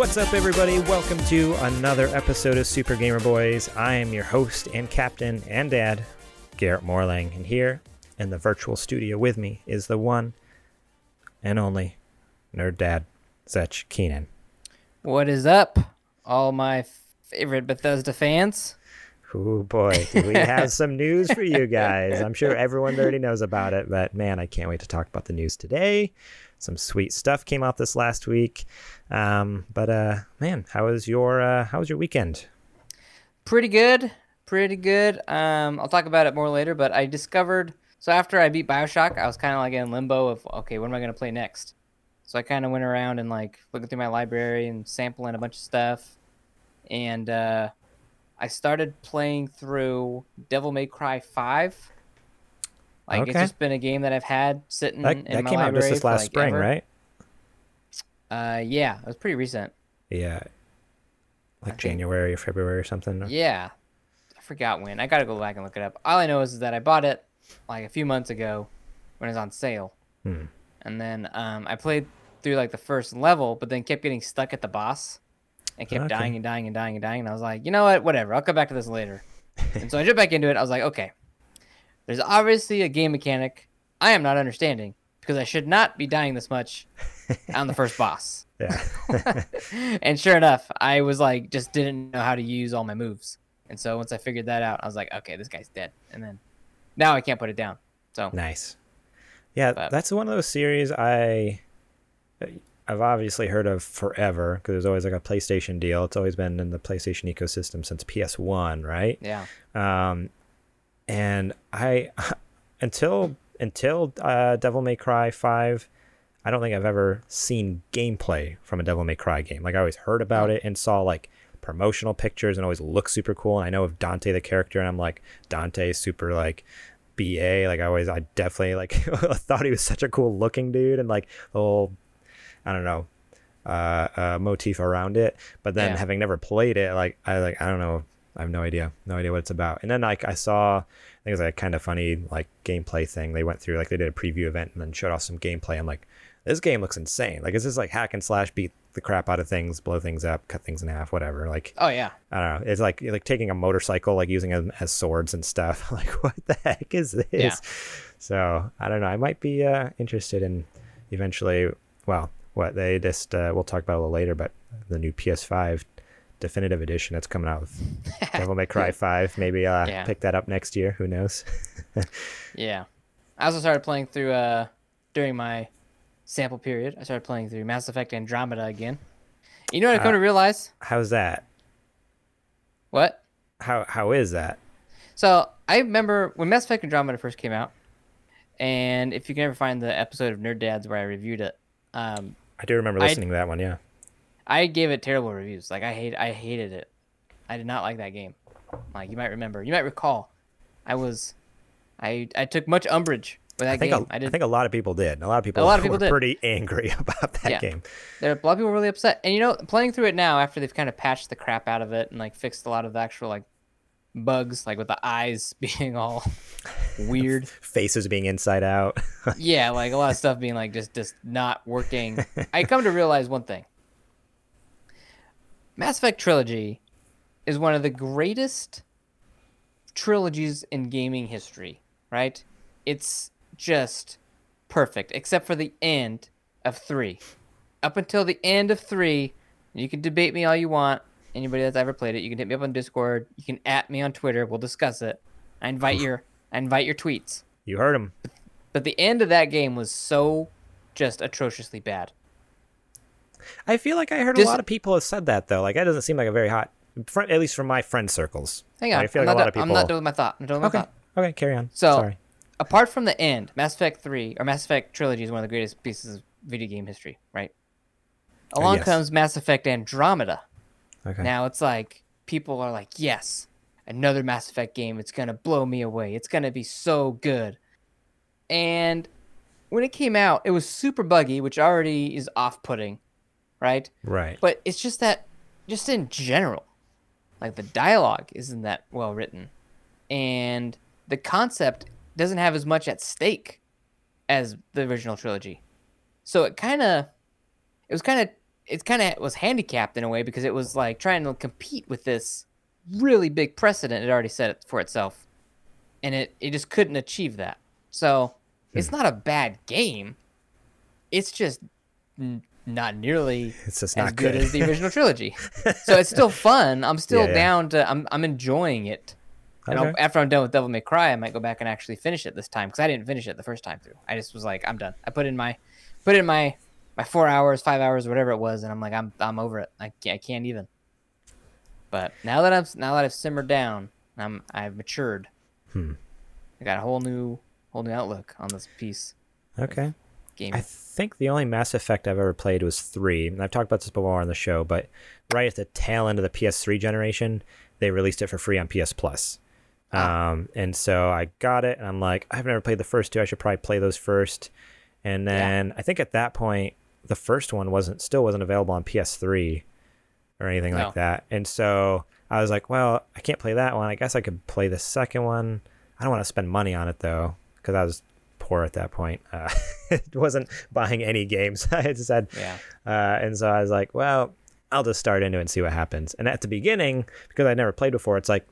What's up, everybody? Welcome to another episode of Super Gamer Boys. I am your host and captain and dad, Garrett Morlang, and here in the virtual studio with me is the one and only nerd dad, Zech Keenan. What is up, all my favorite Bethesda fans? Oh boy, we have some news for you guys. I'm sure everyone already knows about it, but man, I can't wait to talk about the news today. Some sweet stuff came out this last week. Um, but uh, man, how was your uh, how was your weekend? Pretty good, pretty good. Um, I'll talk about it more later. But I discovered so after I beat Bioshock, I was kind of like in limbo of okay, what am I gonna play next? So I kind of went around and like looking through my library and sampling a bunch of stuff, and uh, I started playing through Devil May Cry Five. Like Okay. it's just been a game that I've had sitting That, in that my came out just library this for, last like, spring, ever. right? Uh, yeah, it was pretty recent. Yeah, like think- January or February or something. Yeah, I forgot when. I gotta go back and look it up. All I know is that I bought it like a few months ago when it was on sale, Hmm. and then um, I played through like the first level, but then kept getting stuck at the boss and kept Okay. dying and dying and dying and dying. And I was like, you know what? Whatever. I'll come back to this later. and so I jumped back into it. I was like, okay, there's obviously a game mechanic I am not understanding because I should not be dying this much on the first boss. Yeah. and sure enough, I was like, just didn't know how to use all my moves. And so once I figured that out, I was like, okay, this guy's dead. And then now I can't put it down. So Nice. Yeah, But- that's one of those series I I've obviously heard of forever because there's always like a PlayStation deal. It's always been in the PlayStation ecosystem since PS1, right? yeah, Um, and I until until uh, Devil May Cry Five, I don't think I've ever seen gameplay from a Devil May Cry game. Like I always heard about it and saw like promotional pictures and always looked super cool. And I know of Dante the character, and I'm like Dante is super like BA. Like I always, I definitely like thought he was such a cool looking dude and like the whole, I don't know, uh, uh motif around it. But then Yeah. having never played it, like I like I don't know, I have no idea, no idea what it's about. And then like I saw, I think it was like a kind of funny like gameplay thing. They went through like they did a preview event and then showed off some gameplay. I'm like, this game looks insane. Like is this like hack and slash beat the crap out of things, blow things up, cut things in half, whatever. Like oh yeah, I don't know. It's like like taking a motorcycle, like using them as swords and stuff. Like what the heck is this? Yeah. So I don't know. I might be uh, interested in eventually. Well, what they just uh, we'll talk about a little later, but the new PS5 definitive edition that's coming out with Devil May Cry 5. Maybe uh, Yeah. pick that up next year. Who knows? yeah. I also started playing through uh during my sample period. I started playing through Mass Effect Andromeda again. You know what I come Uh, to realize? How's that? What? How how is that? So I remember when Mass Effect Andromeda first came out, and if you can ever find the episode of Nerd Dads where I reviewed it, um, I do remember I- listening to that one. Yeah. I gave it terrible reviews. Like I hate, I hated it. I did not like that game. Like you might remember, you might recall, I was, I I took much umbrage with that I think game. a, I think a lot of people did. A lot of people. A lot of people were did. pretty angry about that Yeah. game. There, a lot of people were really upset. And you know, playing through it now after they've kind of patched the crap out of it and like fixed a lot of the actual like bugs, like with the eyes being all weird. Faces being inside out. yeah, like a lot of stuff being like just just not working. I come to realize one thing. Mass Effect trilogy is one of the greatest trilogies in gaming history, right? It's just perfect, except for the end of three. Up until the end of three, you can debate me all you want. Anybody that's ever played it, you can hit me up on Discord. You can at me on Twitter. We'll discuss it. I invite your I invite your tweets. You heard him. But the end of that game was so just atrociously bad. I feel like I heard Dis- a lot of people have said that though. Like that doesn't seem like a very hot, at least from my friend circles. Hang on, I feel I'm, like a not lot done- of I'm not people. done with my thought. I'm done with my Okay. thought. Okay, carry on. So- Sorry. apart from the end, Mass Effect 3 or Mass Effect trilogy is one of the greatest pieces of video game history, right? Uh, Along yes. comes Mass Effect Andromeda. Okay. Now it's like people are like, "Yes, another Mass Effect game. It's going to blow me away. It's going to be so good." And when it came out, it was super buggy, which already is off-putting, right? right. But it's just that, just in general, like the dialogue isn't that well written, and the concept doesn't have as much at stake as the original trilogy. So it kind of, it was kind of, it kind of was handicapped in a way because it was like trying to compete with this really big precedent it already set it for itself, and it it just couldn't achieve that. So it's hmm. not a bad game. It's just not nearly It's just as good good. as the original trilogy. so it's still fun. I'm still Yeah, yeah. down to. I'm I'm enjoying it. And Okay. after I'm done with Devil May Cry, I might go back and actually finish it this time because I didn't finish it the first time through. I just was like, I'm done. I put in my, put in my, my four hours, five hours, whatever it was, and I'm like, I'm I'm over it. I can't, I can't even. But now that I've now that I've simmered down, I'm I've matured. Hmm. I got a whole new whole new outlook on this piece Okay. Game. I think the only Mass Effect I've ever played was three, and I've talked about this before on the show. But right at the tail end of the PS3 generation, they released it for free on PS Plus. Ah. Um, and so I got it, and I'm like, I've never played the first two. I should probably play those first. And then I think at that point, the first one wasn't still wasn't available on PS3 or anything No. like that. And so I was like, well, I can't play that one. I guess I could play the second one. I don't want to spend money on it though, because I was poor at that point. Uh, it wasn't buying any games. I just had, yeah. uh, and so I was like, well, I'll just start into it and see what happens. And at the beginning, because I'd never played before, it's like,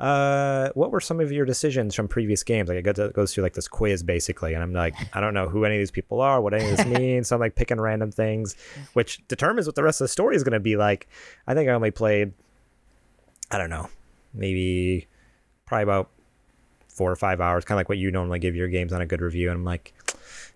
uh, what were some of your decisions from previous games? Like it goes, goes through like this quiz basically, and I'm like, I don't know who any of these people are, what any of this means. so I'm like picking random things, which determines what the rest of the story is going to be like. I think I only played, I don't know, maybe probably about four or five hours, kind of like what you normally give your games on a good review. And I'm like,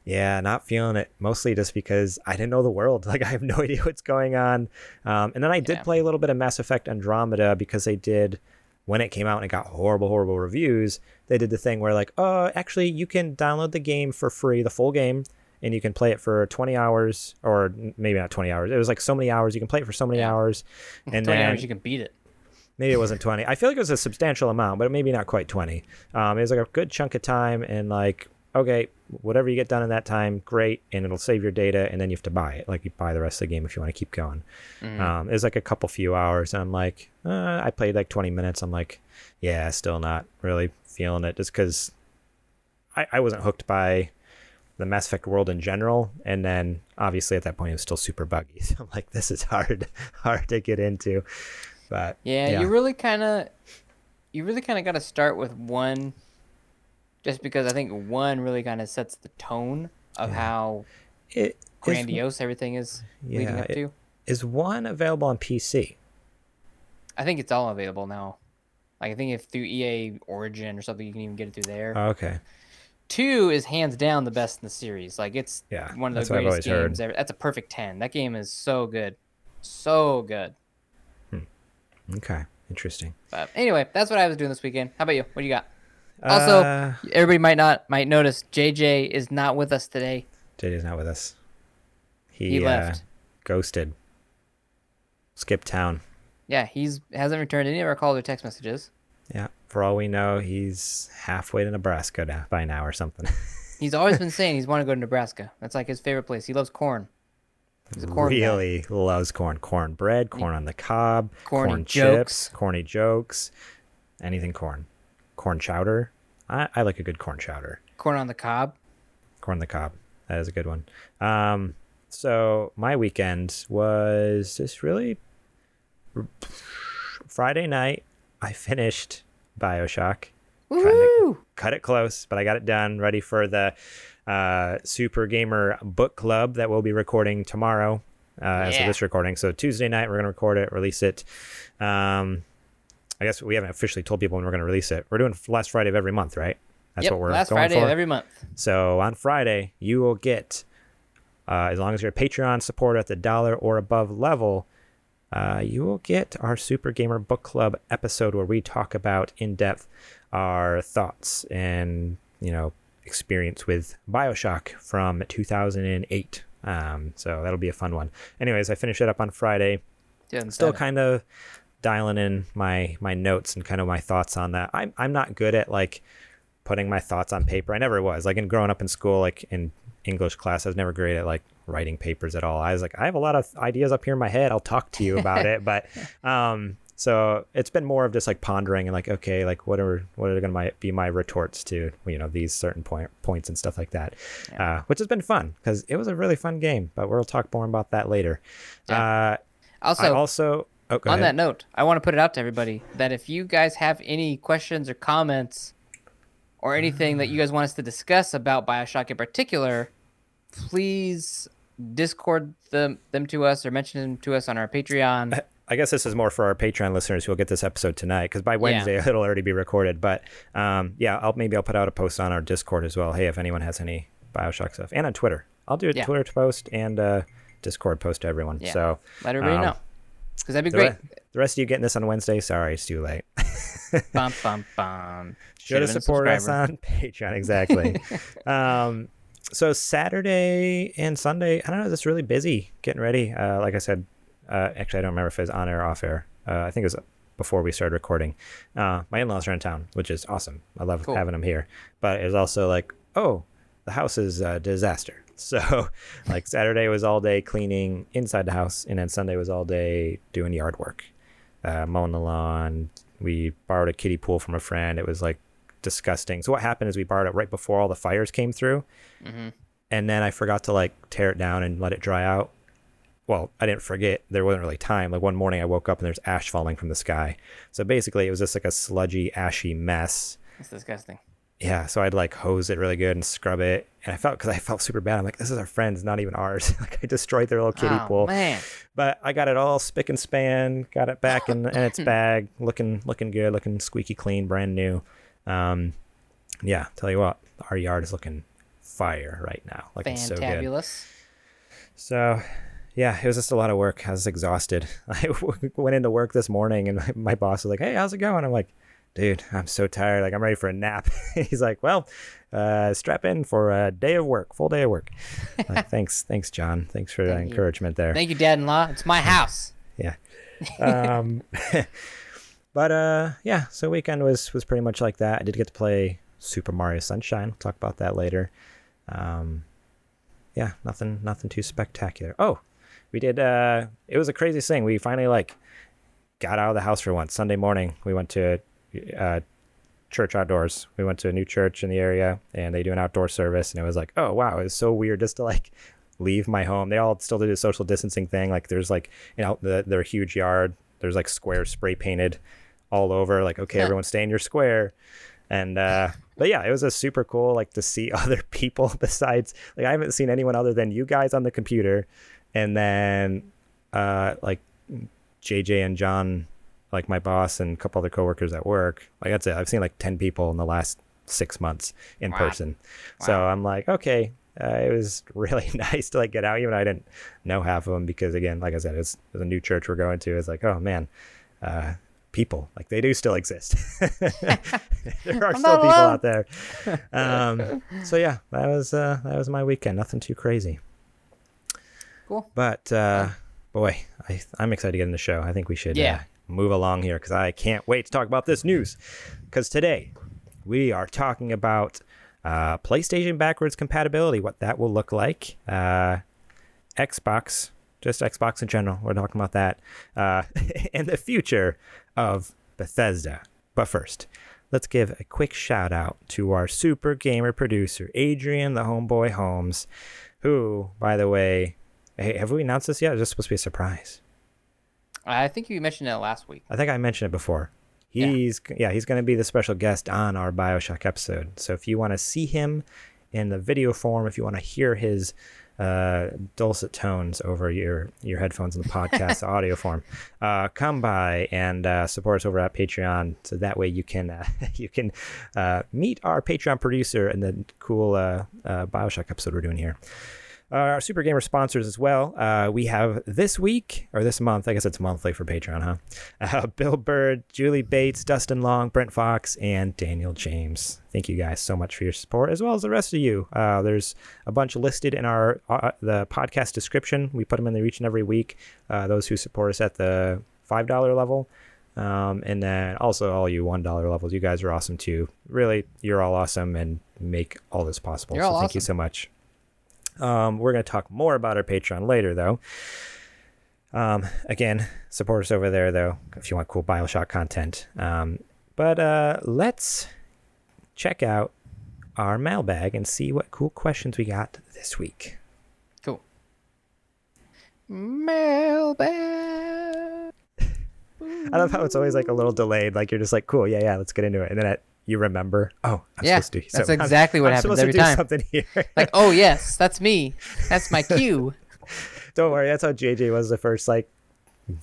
yeah, not feeling it. Mostly just because I didn't know the world. Like I have no idea what's going on. Um, and then I did Yeah. play a little bit of Mass Effect Andromeda because they did when it came out and it got horrible, horrible reviews. They did the thing where like, oh, actually, you can download the game for free, the full game, and you can play it for 20 hours, or maybe not 20 hours. It was like so many hours. You can play it for so many Yeah. hours, and 20 then hours, you can beat it. Maybe it wasn't 20 i feel like it was a substantial amount but maybe not quite 20 um, it was like a good chunk of time and like okay whatever you get done in that time great and it'll save your data and then you have to buy it like you buy the rest of the game if you want to keep going Mhm. um, it was like a couple few hours and i'm like uh, i played like 20 minutes i'm like yeah still not really feeling it just because I, I wasn't hooked by the Mass Effect world in general, and then obviously at that point it was still super buggy. So I'm like, this is hard, hard to get into. But Yeah, you really kind of, you really kind of got to start with one, just because I think one really kind of sets the tone of Yeah. how it is- grandiose everything is leading up it- to. Is one available on PC? I think it's all available now. Like I think if through EA Origin or something, you can even get it through there. Oh, okay. Two is hands down the best in the series. Like it's Yeah, one of the that's what I've greatest always heard. games ever. That's a perfect ten. That game is so good, so good. Okay. Interesting. But anyway, that's what I was doing this weekend. How about you? What do you got? Also, uh, everybody might not might notice JJ is not with us today. JJ's not with us. He, He uh, left. ghosted. Skipped town. Yeah, he's hasn't returned any of our calls or text messages. Yeah. For all we know, he's halfway to Nebraska by now or something. He's always been saying he's want to go to Nebraska. That's like his favorite place. He loves corn. Corn guy. really loves corn. Corn bread, corn on the cob, Corny corn jokes. chips, corny jokes, anything corn. Corn chowder. I, I like a good corn chowder. Corn on the cob. Corn on the cob. That is a good one. Um, so my weekend was just really Friday night, I finished Bioshock. Woo! Cut it close, but I got it done. Ready for the uh, Super Gamer Book Club that we'll be recording tomorrow. Uh, As of this recording, so Tuesday night we're gonna record it, release it. Um, I guess we haven't officially told people when we're gonna release it. We're doing last Friday of every month, right? That's yep, what we're last going Friday for. of every month. So on Friday, you will get, uh, as long as you're a Patreon supporter at the dollar or above level, uh, you will get our Super Gamer Book Club episode where we talk about in depth our thoughts and you know experience with Bioshock from 2008. Um, so that'll be a fun one. Anyways, I finish it up on Friday Yeah. still kind of dialing in my my notes and kind of my thoughts on that. I'm I'm not good at like putting my thoughts on paper. I never was. Like in growing up in school, like in English class, I was never great at like writing papers at all. I was like, I have a lot of ideas up here in my head. I'll talk to you about it, but um, so it's been more of just like pondering and like, okay, like what are what are going to be my retorts to you know these certain point points and stuff like that, uh, which has been fun because it was a really fun game. But we'll talk more about that later. Uh, Also, I also oh, on ahead. that note, I want to put it out to everybody that if you guys have any questions or comments or anything that you guys want us to discuss about Bioshock in particular, please Discord them them to us or mention them to us on our Patreon. I guess this is more for our Patreon listeners who will get this episode tonight because by Wednesday it'll already be recorded. But um, yeah, I'll maybe I'll put out a post on our Discord as well. Hey, if anyone has any Bioshock stuff, and on Twitter, I'll do a Yeah. Twitter post and uh, Discord post to everyone. Yeah. So Let everybody um, know. Because that'd be the, great. re- the rest of you getting this on Wednesday, sorry, it's too late. bum, bum, bum. Should have a supported us on Patreon, exactly. um, so Saturday and Sunday, I don't know, it's really busy getting ready. Uh, like I said, uh, actually, I don't remember if it was on air or off air. Uh, I think it was before we started recording. Uh, my in-laws are in town, which is awesome. I love Cool. having them here. But it was also like, oh, the house is a disaster. So, like Saturday was all day cleaning inside the house, and then Sunday was all day doing yard work, uh, mowing the lawn. We borrowed a kiddie pool from a friend. It was like disgusting. So what happened is we borrowed it right before all the fires came through, and then I forgot to like tear it down and let it dry out. Well, I didn't forget. There wasn't really time. Like one morning, I woke up and there's ash falling from the sky. So basically, it was just like a sludgy, ashy mess. It's disgusting. Yeah, so I'd like hose it really good and scrub it, and I felt because I felt super bad. I'm like, this is our friends, not even ours. like I destroyed their little kiddie oh, pool, man. but I got it all spick and span, got it back in, in its bag, looking looking good, looking squeaky clean, brand new. Um, yeah, tell you what, our yard is looking fire right now. Like it's so good. So, yeah, it was just a lot of work. I was exhausted. I w- went into work this morning, and my, my boss was like, "Hey, how's it going?" I'm like, "Dude, I'm so tired. Like, I'm ready for a nap." He's like, "Well, uh, strap in for a day of work, full day of work." like, thanks, thanks, John. Thanks for the Thank you. encouragement there. Thank you, Dad-in-law. It's my house. Yeah. Um, but uh, yeah, so weekend was was pretty much like that. I did get to play Super Mario Sunshine. We'll talk about that later. Um, yeah, nothing nothing too spectacular. Oh, we did. Uh, it was a crazy thing. We finally like got out of the house for once. Sunday morning, we went to uh, church outdoors. We went to a new church in the area, and they do an outdoor service. And it was like, oh wow, it was so weird just to like leave my home. They all still do the social distancing thing. Like there's like you know the, their huge yard. There's like squares spray painted all over. Like okay, everyone stay in your square. And uh, but yeah, it was a super cool like to see other people besides like I haven't seen anyone other than you guys on the computer, and then uh, like JJ and John, like my boss and a couple other coworkers at work. Like that's it. I've seen like ten people in the last six months in Wow. person. So I'm like, okay, uh, it was really nice to like get out. Even though I didn't know half of them because again, like I said, it's, it's a new church we're going to. It's like, oh man, uh, people like they do still exist. there are still people alone. out there. Um, so yeah, that was uh, that was my weekend. Nothing too crazy. Cool. But uh, boy, I, I'm excited to get in the show. I think we should Yeah. uh, move along here because I can't wait to talk about this news. Because today we are talking about uh, PlayStation backwards compatibility, what that will look like, uh, Xbox, just Xbox in general. We're talking about that, uh, and the future of Bethesda. But first, let's give a quick shout out to our super gamer producer, Adrian the Homeboy Holmes, who, by the way, hey, have we announced this yet? Is this supposed to be a surprise? I think you mentioned it last week. I think I mentioned it before. He's yeah, he's going to be the special guest on our BioShock episode. So if you want to see him in the video form, if you want to hear his uh, dulcet tones over your your headphones in the podcast audio form, uh, come by and uh, support us over at Patreon. So that way you can uh, you can uh, meet our Patreon producer and the cool uh, Bioshock episode we're doing here. Uh, our Super Gamer sponsors as well. Uh, we have this week, or this month, I guess it's monthly for Patreon, huh? Uh, Bill Bird, Julie Bates, Dustin Long, Brent Fox, and Daniel James. Thank you guys so much for your support, as well as the rest of you. Uh, there's a bunch listed in our uh, the podcast description. We put them in there each and every week. Uh, those who support us at the $5 level. Um, and then also all you $1 levels. You guys are awesome too. Really, you're all awesome and make all this possible. You're so thank you so much. Um, we're going to talk more about our Patreon later, though. Um, again, support us over there, though, if you want cool Bioshock content. Um, but uh, let's check out our mailbag and see what cool questions we got this week. Cool. Mailbag. I love how it's always like a little delayed. Like you're just like, cool, yeah, yeah, let's get into it, and then it, you remember, oh, I'm Yeah, supposed to. do that's so I'm- exactly what I'm happens supposed every to do time. Something here. Like, oh yes, that's me. That's my cue. Don't worry, that's how JJ was the first like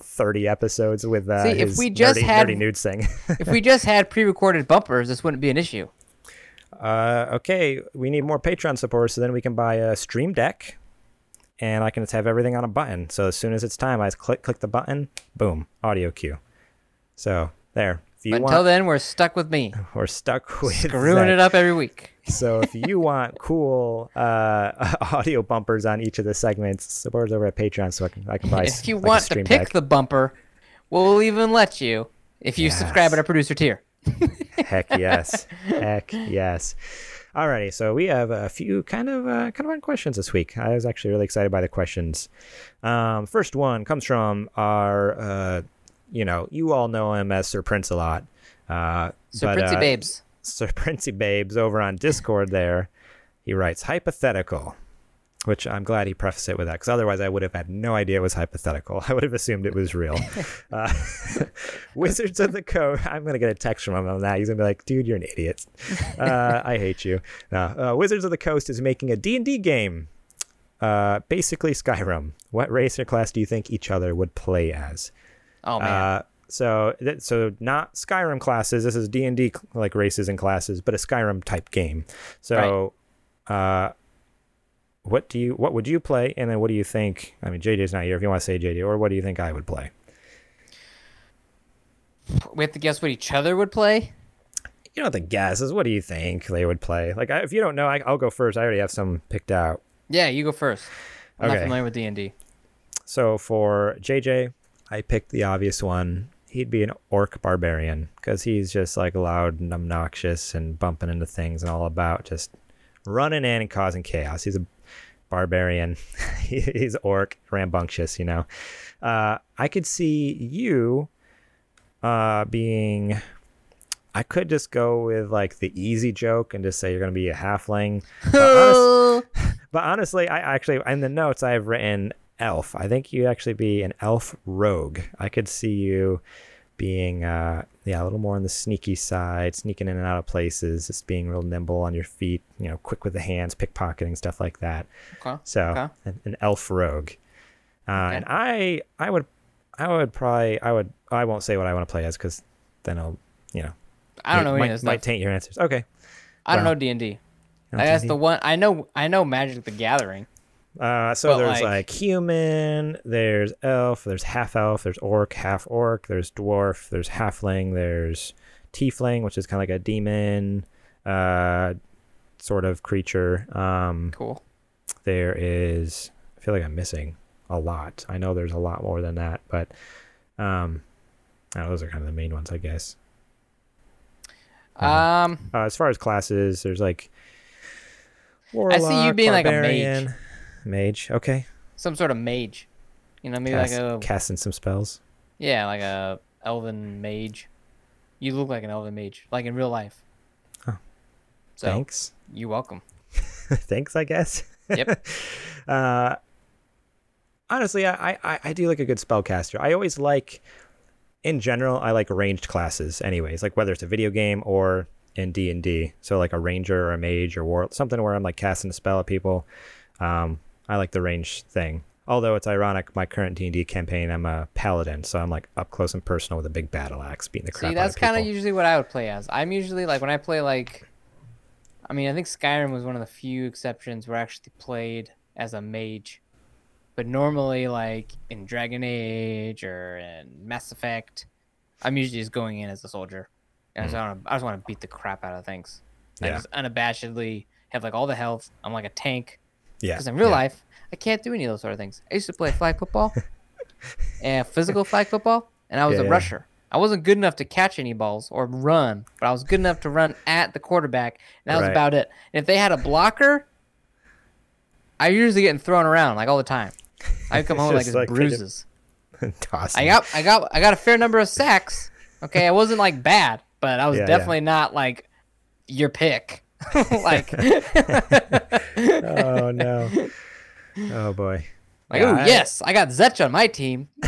30 episodes with uh, See, if his we just nerdy, had- nerdy nudes thing. if we just had pre-recorded bumpers, this wouldn't be an issue. uh, okay, we need more Patreon support, so then we can buy a Stream Deck, and I can just have everything on a button. So as soon as it's time, I just click click the button, boom, audio cue. So there. If you But want, until then, we're stuck with me, we're stuck with screwing that. it up every week. So if you want cool uh, audio bumpers on each of the segments, support us over at Patreon so I can I can buy. If you like want to pick the bumper, we'll even let you if you subscribe at our producer tier. Heck yes. Heck yes. Alrighty, so we have a few kind of uh, kind of fun questions this week. I was actually really excited by the questions. Um, first one comes from our, uh, you know, you all know him as Sir Prince a lot. Uh, So, but, Princey uh, Babes. Sir Princey Babes over on Discord there, he writes hypothetical, which I'm glad he prefaced it with that because otherwise I would have had no idea it was hypothetical. I would have assumed it was real. uh, Wizards of the Coast. I'm gonna get a text from him on that. He's gonna be like, "Dude, you're an idiot. Uh, I hate you." No, uh, Wizards of the Coast is making a D&D game. Uh, basically Skyrim. What race or class do you think each other would play as? Oh man. Uh, so th- so not Skyrim classes. This is D and D like races and classes, but a Skyrim type game. So, uh, what do you what would you play, and then what do you think? I mean, JJ's not here. If you want to say JJ, or what do you think I would play? we have to guess what each other would play. You don't have to guess. Is what do you think they would play? Like, I, if you don't know, I, I'll go first. I already have some picked out. Yeah, you go first. I'm not familiar with D and D. So for JJ, I picked the obvious one. He'd be an orc barbarian because he's just like loud and obnoxious and bumping into things and all about just running in and causing chaos. He's a barbarian. He's orc, rambunctious, you know. Uh, I could see you uh, being. I could just go with like the easy joke and just say you're going to be a halfling. But honest- but honestly, I actually in the notes I've written elf. I think you'd actually be an elf rogue. I could see you being uh yeah, a little more on the sneaky side, sneaking in and out of places, just being real nimble on your feet, you know, quick with the hands, pickpocketing, stuff like that. Okay. So Okay. an, an elf rogue. Uh, Okay. and I I would I would probably I would I won't say what I want to play as because then I'll you know I don't know might, any of this might stuff. taint your answers. Okay. I don't well, know D and D. That's the one I know. I know Magic the Gathering. Uh, so But, there's like- like, human, there's elf, there's half elf, there's orc, half orc, there's dwarf, there's halfling, there's tiefling, which is kind of like a demon uh, sort of creature. Um, Cool. there is, I feel like I'm missing a lot. I know there's a lot more than that, but um, know, those are kind of the main ones, I guess. Um, Uh, as far as classes, there's like. I see you warlock, being like a mage. Mage, okay. some sort of mage. You know, maybe Cast, like a casting some spells. yeah, like a elven mage. You look like an elven mage, like in real life. Oh. So Thanks. you're welcome. Thanks, I guess. Yep. uh, honestly, I, I I do like a good spellcaster. I always like, in general, I like ranged classes. Anyways, like whether it's a video game or in D and D. So like a ranger or a mage or war, something where I'm like casting a spell at people. Um, I like the range thing. Although it's ironic, my current D and D campaign, I'm a paladin, so I'm like up close and personal with a big battle axe, beating the crap See, that's kind of usually what I would play as. I'm usually like when I play like, I mean, I think Skyrim was one of the few exceptions where I actually played as a mage, but normally like in Dragon Age or in Mass Effect, I'm usually just going in as a soldier, and I just mm. want to I just want to beat the crap out of things. I Yeah. just unabashedly have like all the health. I'm like a tank. Yeah, Because in real yeah. life, I can't do any of those sort of things. I used to play flag football and physical flag football, and I was Yeah, a yeah. rusher. I wasn't good enough to catch any balls or run, but I was good enough to run at the quarterback, and that was about it. And if they had a blocker, I usually getting thrown around like all the time. I'd come home with like, Just this kind of- bruises. I got, I got, I got a fair number of sacks. Okay, I wasn't like bad, but I was Yeah, yeah. definitely not like your pick. like, oh no. Oh boy. Like, Yeah, oh I- yes, I got Zetch on my team.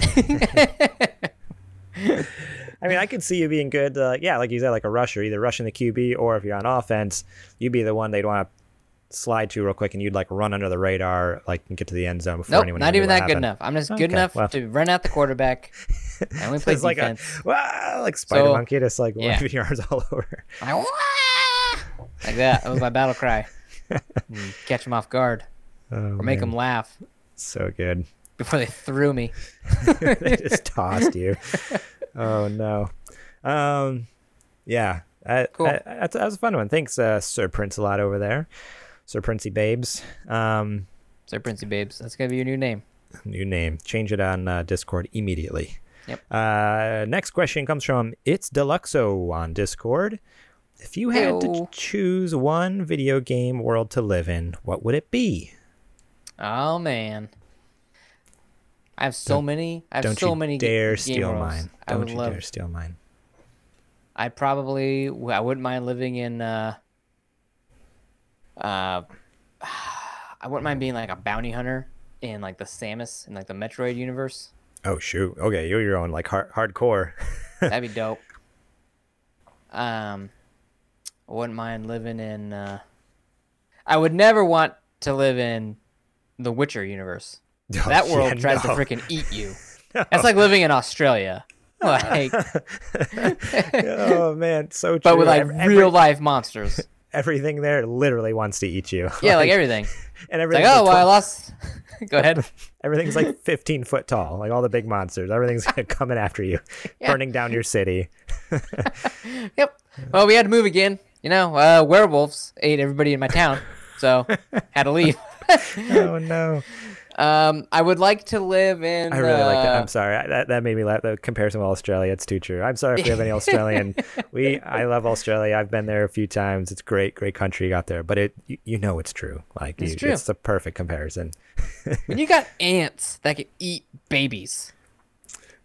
I mean, I could see you being good. Uh, yeah, like you said, like a rusher, either rushing the QB or if you're on offense, you'd be the one they'd want to slide to real quick, and you'd like run under the radar, like and get to the end zone before anyone. nope, anyone. not even that good happened. enough. I'm just Okay, good enough well. to run out the quarterback. I only play It's like a defense. wow, like spider So- monkey, just like yeah. arms all over. Like that. That was my battle cry. Catch them off guard Oh, or make them laugh so good. before they threw me. they just tossed you. Oh no. Um, yeah. I, Cool. I, that's, that was a fun one. Thanks, uh, Sir Prince, a lot over there. Sir Princey Babes. Um, Sir Princey Babes. That's gonna be your new name. new name. Change it on uh, Discord immediately. Yep. Uh, next question comes from It's Deluxo on Discord. If you had to choose one video game world to live in, what would it be? Oh man. I have so many. I have Don't so you many dare game steal worlds. mine. I Don't would you love. dare steal mine. I probably I wouldn't mind living in uh uh I wouldn't mind being like a bounty hunter in like the Samus in like the Metroid universe. Oh shoot. Okay, you're your own like hard, hardcore. That'd be dope. Um I wouldn't mind living in uh I would never want to live in the Witcher universe. Oh, That world yeah, tries no. to freaking eat you. That's like living in Australia. Like oh man, so true. but with like every- real life monsters. everything there literally wants to eat you. Yeah, like everything. and It's like, oh, well, I like, lost. Go ahead. everything's like 15 foot tall. Like all the big monsters, everything's coming after you, Yeah. burning down your city. Yep. Well, we had to move again. You know, uh, werewolves ate everybody in my town, so had to leave. oh no! Um, I would like to live in. I really like that. uh, I'm sorry. I- That that made me laugh. The comparison with Australia, it's too true. I'm sorry if we have any Australian. we I love Australia. I've been there a few times. It's great, great country you got there. But it you, you know it's true. Like It's you, true. it's the perfect comparison. When you got ants that can eat babies,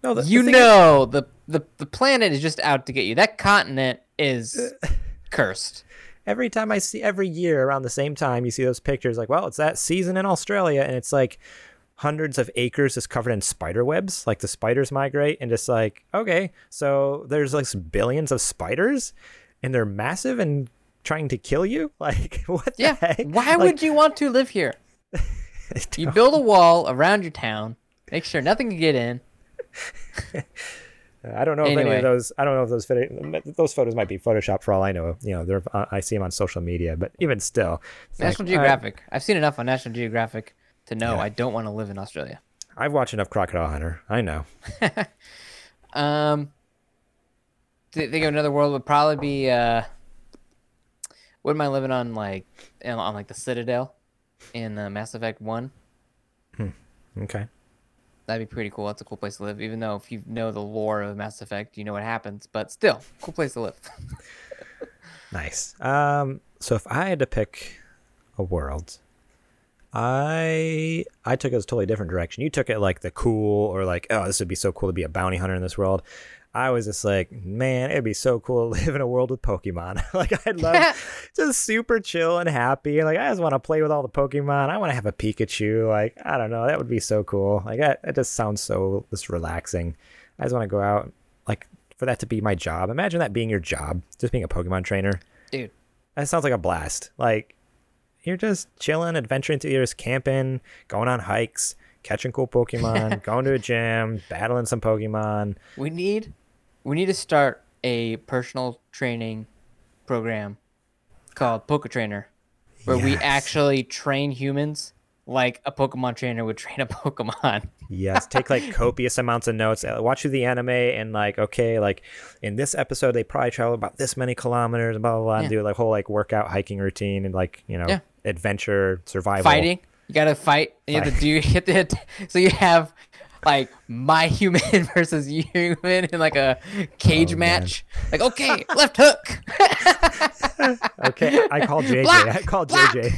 No, the, you know the, the the planet is just out to get you. That continent is cursed. every time I see every year around the same time, you see those pictures like, well, it's that season in Australia, and it's like hundreds of acres just covered in spider webs. Like the spiders migrate, and just like, okay, so there's like billions of spiders, and they're massive and trying to kill you. Like, what Yeah. Why Like, would you want to live here? You build a wall around your town, make sure nothing can get in. I don't know if any of those. I don't know if those photo- those photos might be photoshopped for all I know. You know, they're uh, I see them on social media, but even still, it's like, National I- Geographic. I've seen enough on National Geographic to know Yeah. I don't want to live in Australia. I've watched enough Crocodile Hunter. I know. Um, th- think of another world would probably be uh, wouldn't mind living on like on like the Citadel in uh, Mass Effect One. Hmm. Okay. That'd be pretty cool. That's a cool place to live. Even though if you know the lore of Mass Effect, you know what happens. But still, cool place to live. Nice. Um, so if I had to pick a world, I I took it a totally different direction. You took it like the cool or like, oh, this would be so cool to be a bounty hunter in this world. I was just like, man, it'd be so cool to live in a world with Pokemon. like, I'd love just super chill and happy. Like, I just want to play with all the Pokemon. I want to have a Pikachu. Like, I don't know, that would be so cool. Like, that, that just sounds so just relaxing. I just want to go out, like, for that to be my job. Imagine that being your job, just being a Pokemon trainer. Dude, That sounds like a blast. Like, you're just chilling, adventuring through years, camping, going on hikes, catching cool Pokemon, going to a gym, battling some Pokemon. we need we need to start a personal training program called Poke Trainer, where we actually train humans like a Pokemon trainer would train a Pokemon. Yes, take like copious amounts of notes. uh, Watch through the anime and like, okay, like in this episode they probably travel about this many kilometers, blah blah blah, and Yeah. do like whole like workout hiking routine and like you know Yeah. adventure survival. Fighting, you gotta fight. And you have to do. You have to. So you have like my human versus you human in like a cage Oh, man. match. Like okay, left hook. Okay, I call JJ. Block! I call Block! JJ.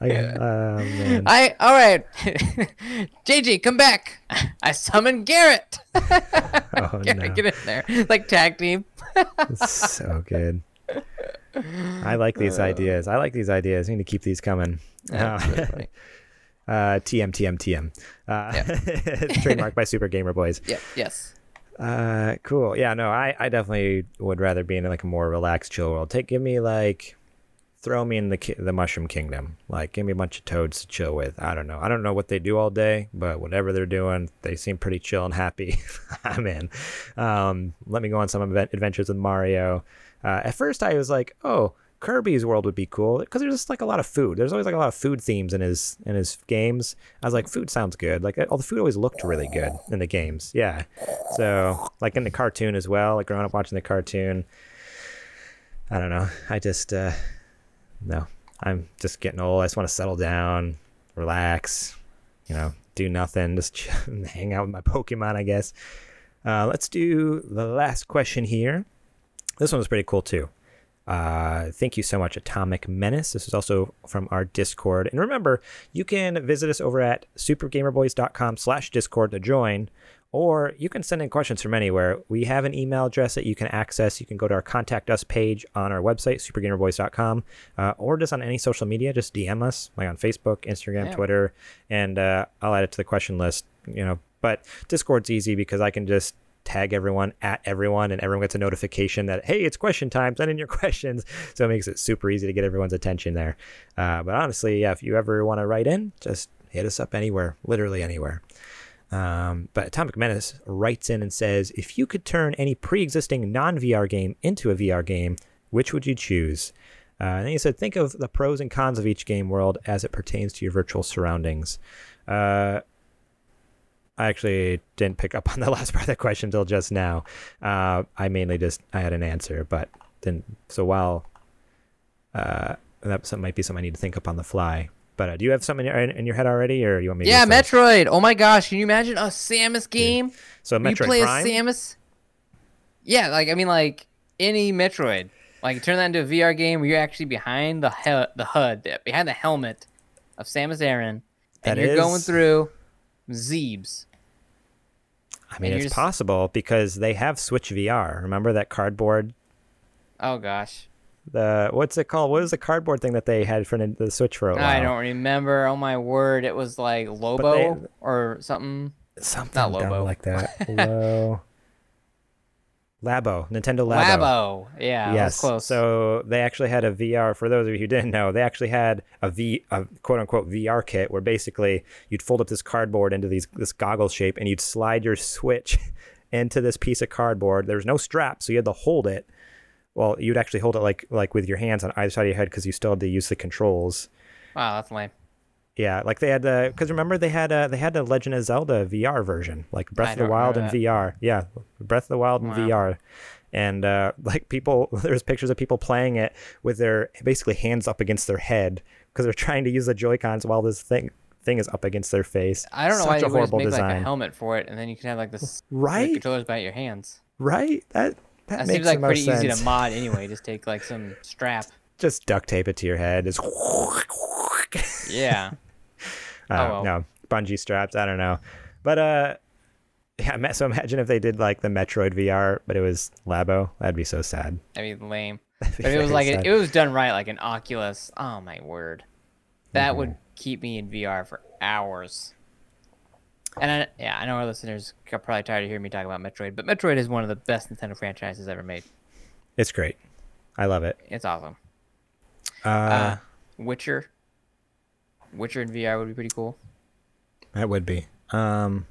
I, oh. I all right. JJ, come back. I summon Garrett. Oh Garrett, no. get in there. Like tag team. so good. I like these ideas. I like these ideas. I need to keep these coming. Uh, it's really funny. Uh, TM TM TM. Uh, trademarked by Super Gamer Boys. Yep. Yes. Uh, cool. Yeah, no, I, I definitely would rather be in like a more relaxed, chill world. Take, give me like, throw me in the ki- the Mushroom Kingdom. Like, give me a bunch of toads to chill with. I don't know. I don't know what they do all day, but whatever they're doing, they seem pretty chill and happy. I'm in. Um, let me go on some advent- adventures with Mario. Uh, at first, I was like, oh. Kirby's world would be cool because there's just like a lot of food. There's always like a lot of food themes in his in his games. I was like, food sounds good. Like all the food always looked really good in the games. Yeah. So like in the cartoon as well, like growing up watching the cartoon. I don't know. I just uh no. I'm just getting old. I just want to settle down, relax, you know, do nothing, just hang out with my Pokemon, I guess. Uh, let's do the last question here. This one was pretty cool too. Uh, thank you so much, Atomic Menace. This is also from our Discord. And remember, you can visit us over at supergamerboys.com slash Discord to join, or you can send in questions from anywhere. We have an email address that you can access. You can go to our Contact Us page on our website, supergamerboys.com, uh, or just on any social media, just DM us, like on Facebook, Instagram, Yeah. Twitter, and uh, I'll add it to the question list, you know. But Discord's easy because I can just tag everyone at everyone and everyone gets a notification that hey it's question time send in your questions. So it makes it super easy to get everyone's attention there. Uh, but honestly yeah if you ever want to write in just hit us up anywhere literally anywhere. Um, but atomic menace writes in and says if you could turn any pre-existing non-vr game into a vr game which would you choose? Uh, and he said think of the pros and cons of each game world as it pertains to your virtual surroundings. Uh, I actually didn't pick up on the last part of the question until just now. Uh, I mainly just I had an answer, but then so while uh, that might be something I need to think up on the fly. But uh, do you have something in your, in your head already, or you want me? to Yeah, uh, Metroid. Oh my gosh, can you imagine a Samus game? So Where Metroid you play Prime. as Samus. Yeah, like I mean, like any Metroid. Like turn that into a VR game where you're actually behind the he- the HUD, behind the helmet of Samus Aran, and That you're going through Zebes. I mean, it's just- possible because they have Switch VR. Remember that cardboard? Oh gosh, The what's it called? What was the cardboard thing that they had for the Switch for a while? I don't remember. Oh my word, it was like Lobo or something. Something Lobo. like that. Low. Labo, Nintendo Labo. Labo. Yeah, yes. close. So they actually had a VR. For those of you who didn't know, they actually had a V, a quote unquote VR kit, where basically you'd fold up this cardboard into these this goggle shape, and you'd slide your Switch into this piece of cardboard. There was no strap, so you had to hold it. Well, you'd actually hold it like like with your hands on either side of your head because you still had to use the controls. wow, that's lame. Yeah, like they had the because remember they had a they had a Legend of Zelda VR version, like Breath I of the Wild in remember VR. Yeah, Breath of the Wild in Wow. VR, and uh, like people, there's pictures of people playing it with their basically hands up against their head because they're trying to use the Joy Cons while this thing thing is up against their face. I don't know Such why a just horrible make like a helmet for it, and then you can have like this right? controllers by your hands. Right? That that, That makes seems like pretty easy to mod anyway. Just take like some strap. Just duct tape it to your head. Just Yeah. Uh, Oh, well. No, bungee straps. I don't know, but uh, Yeah, so imagine if they did like the Metroid VR, but it was Labo. That'd be so sad. That'd be lame. That'd be But it was like it was done right, like an Oculus. Oh my word, that would Mm-hmm. keep me in VR for hours. And I, yeah, I know our listeners are probably tired of hearing me talk about Metroid, but Metroid is one of the best Nintendo franchises ever made. It's great. I love it. It's awesome. Uh, Uh, Witcher. Witcher in VR would be pretty cool. that would be. Um,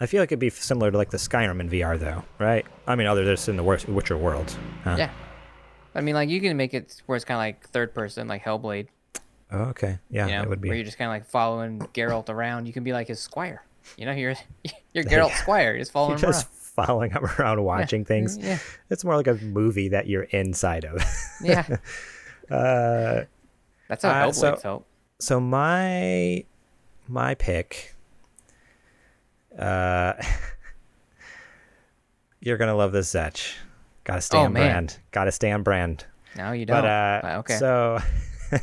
I feel like it'd be similar to like the Skyrim in VR, though, right? I mean, other than in the Witcher world. Huh? Yeah. I mean, like you can make it where it's kind of like third person, like Hellblade. Oh, okay. Yeah, You know, it would be. where you're just kind of like following Geralt around. You can be like his squire. You know, you're you're Geralt's squire. You're just following You're him just around. following him around, watching things. Yeah. It's more like a movie that you're inside of. Yeah. uh, That's how Uh, Hellblade so- felt. So my my pick uh you're gonna love this Zetch. Gotta stay Oh, on man. brand. Gotta stay on brand. No, you don't. But uh But okay. so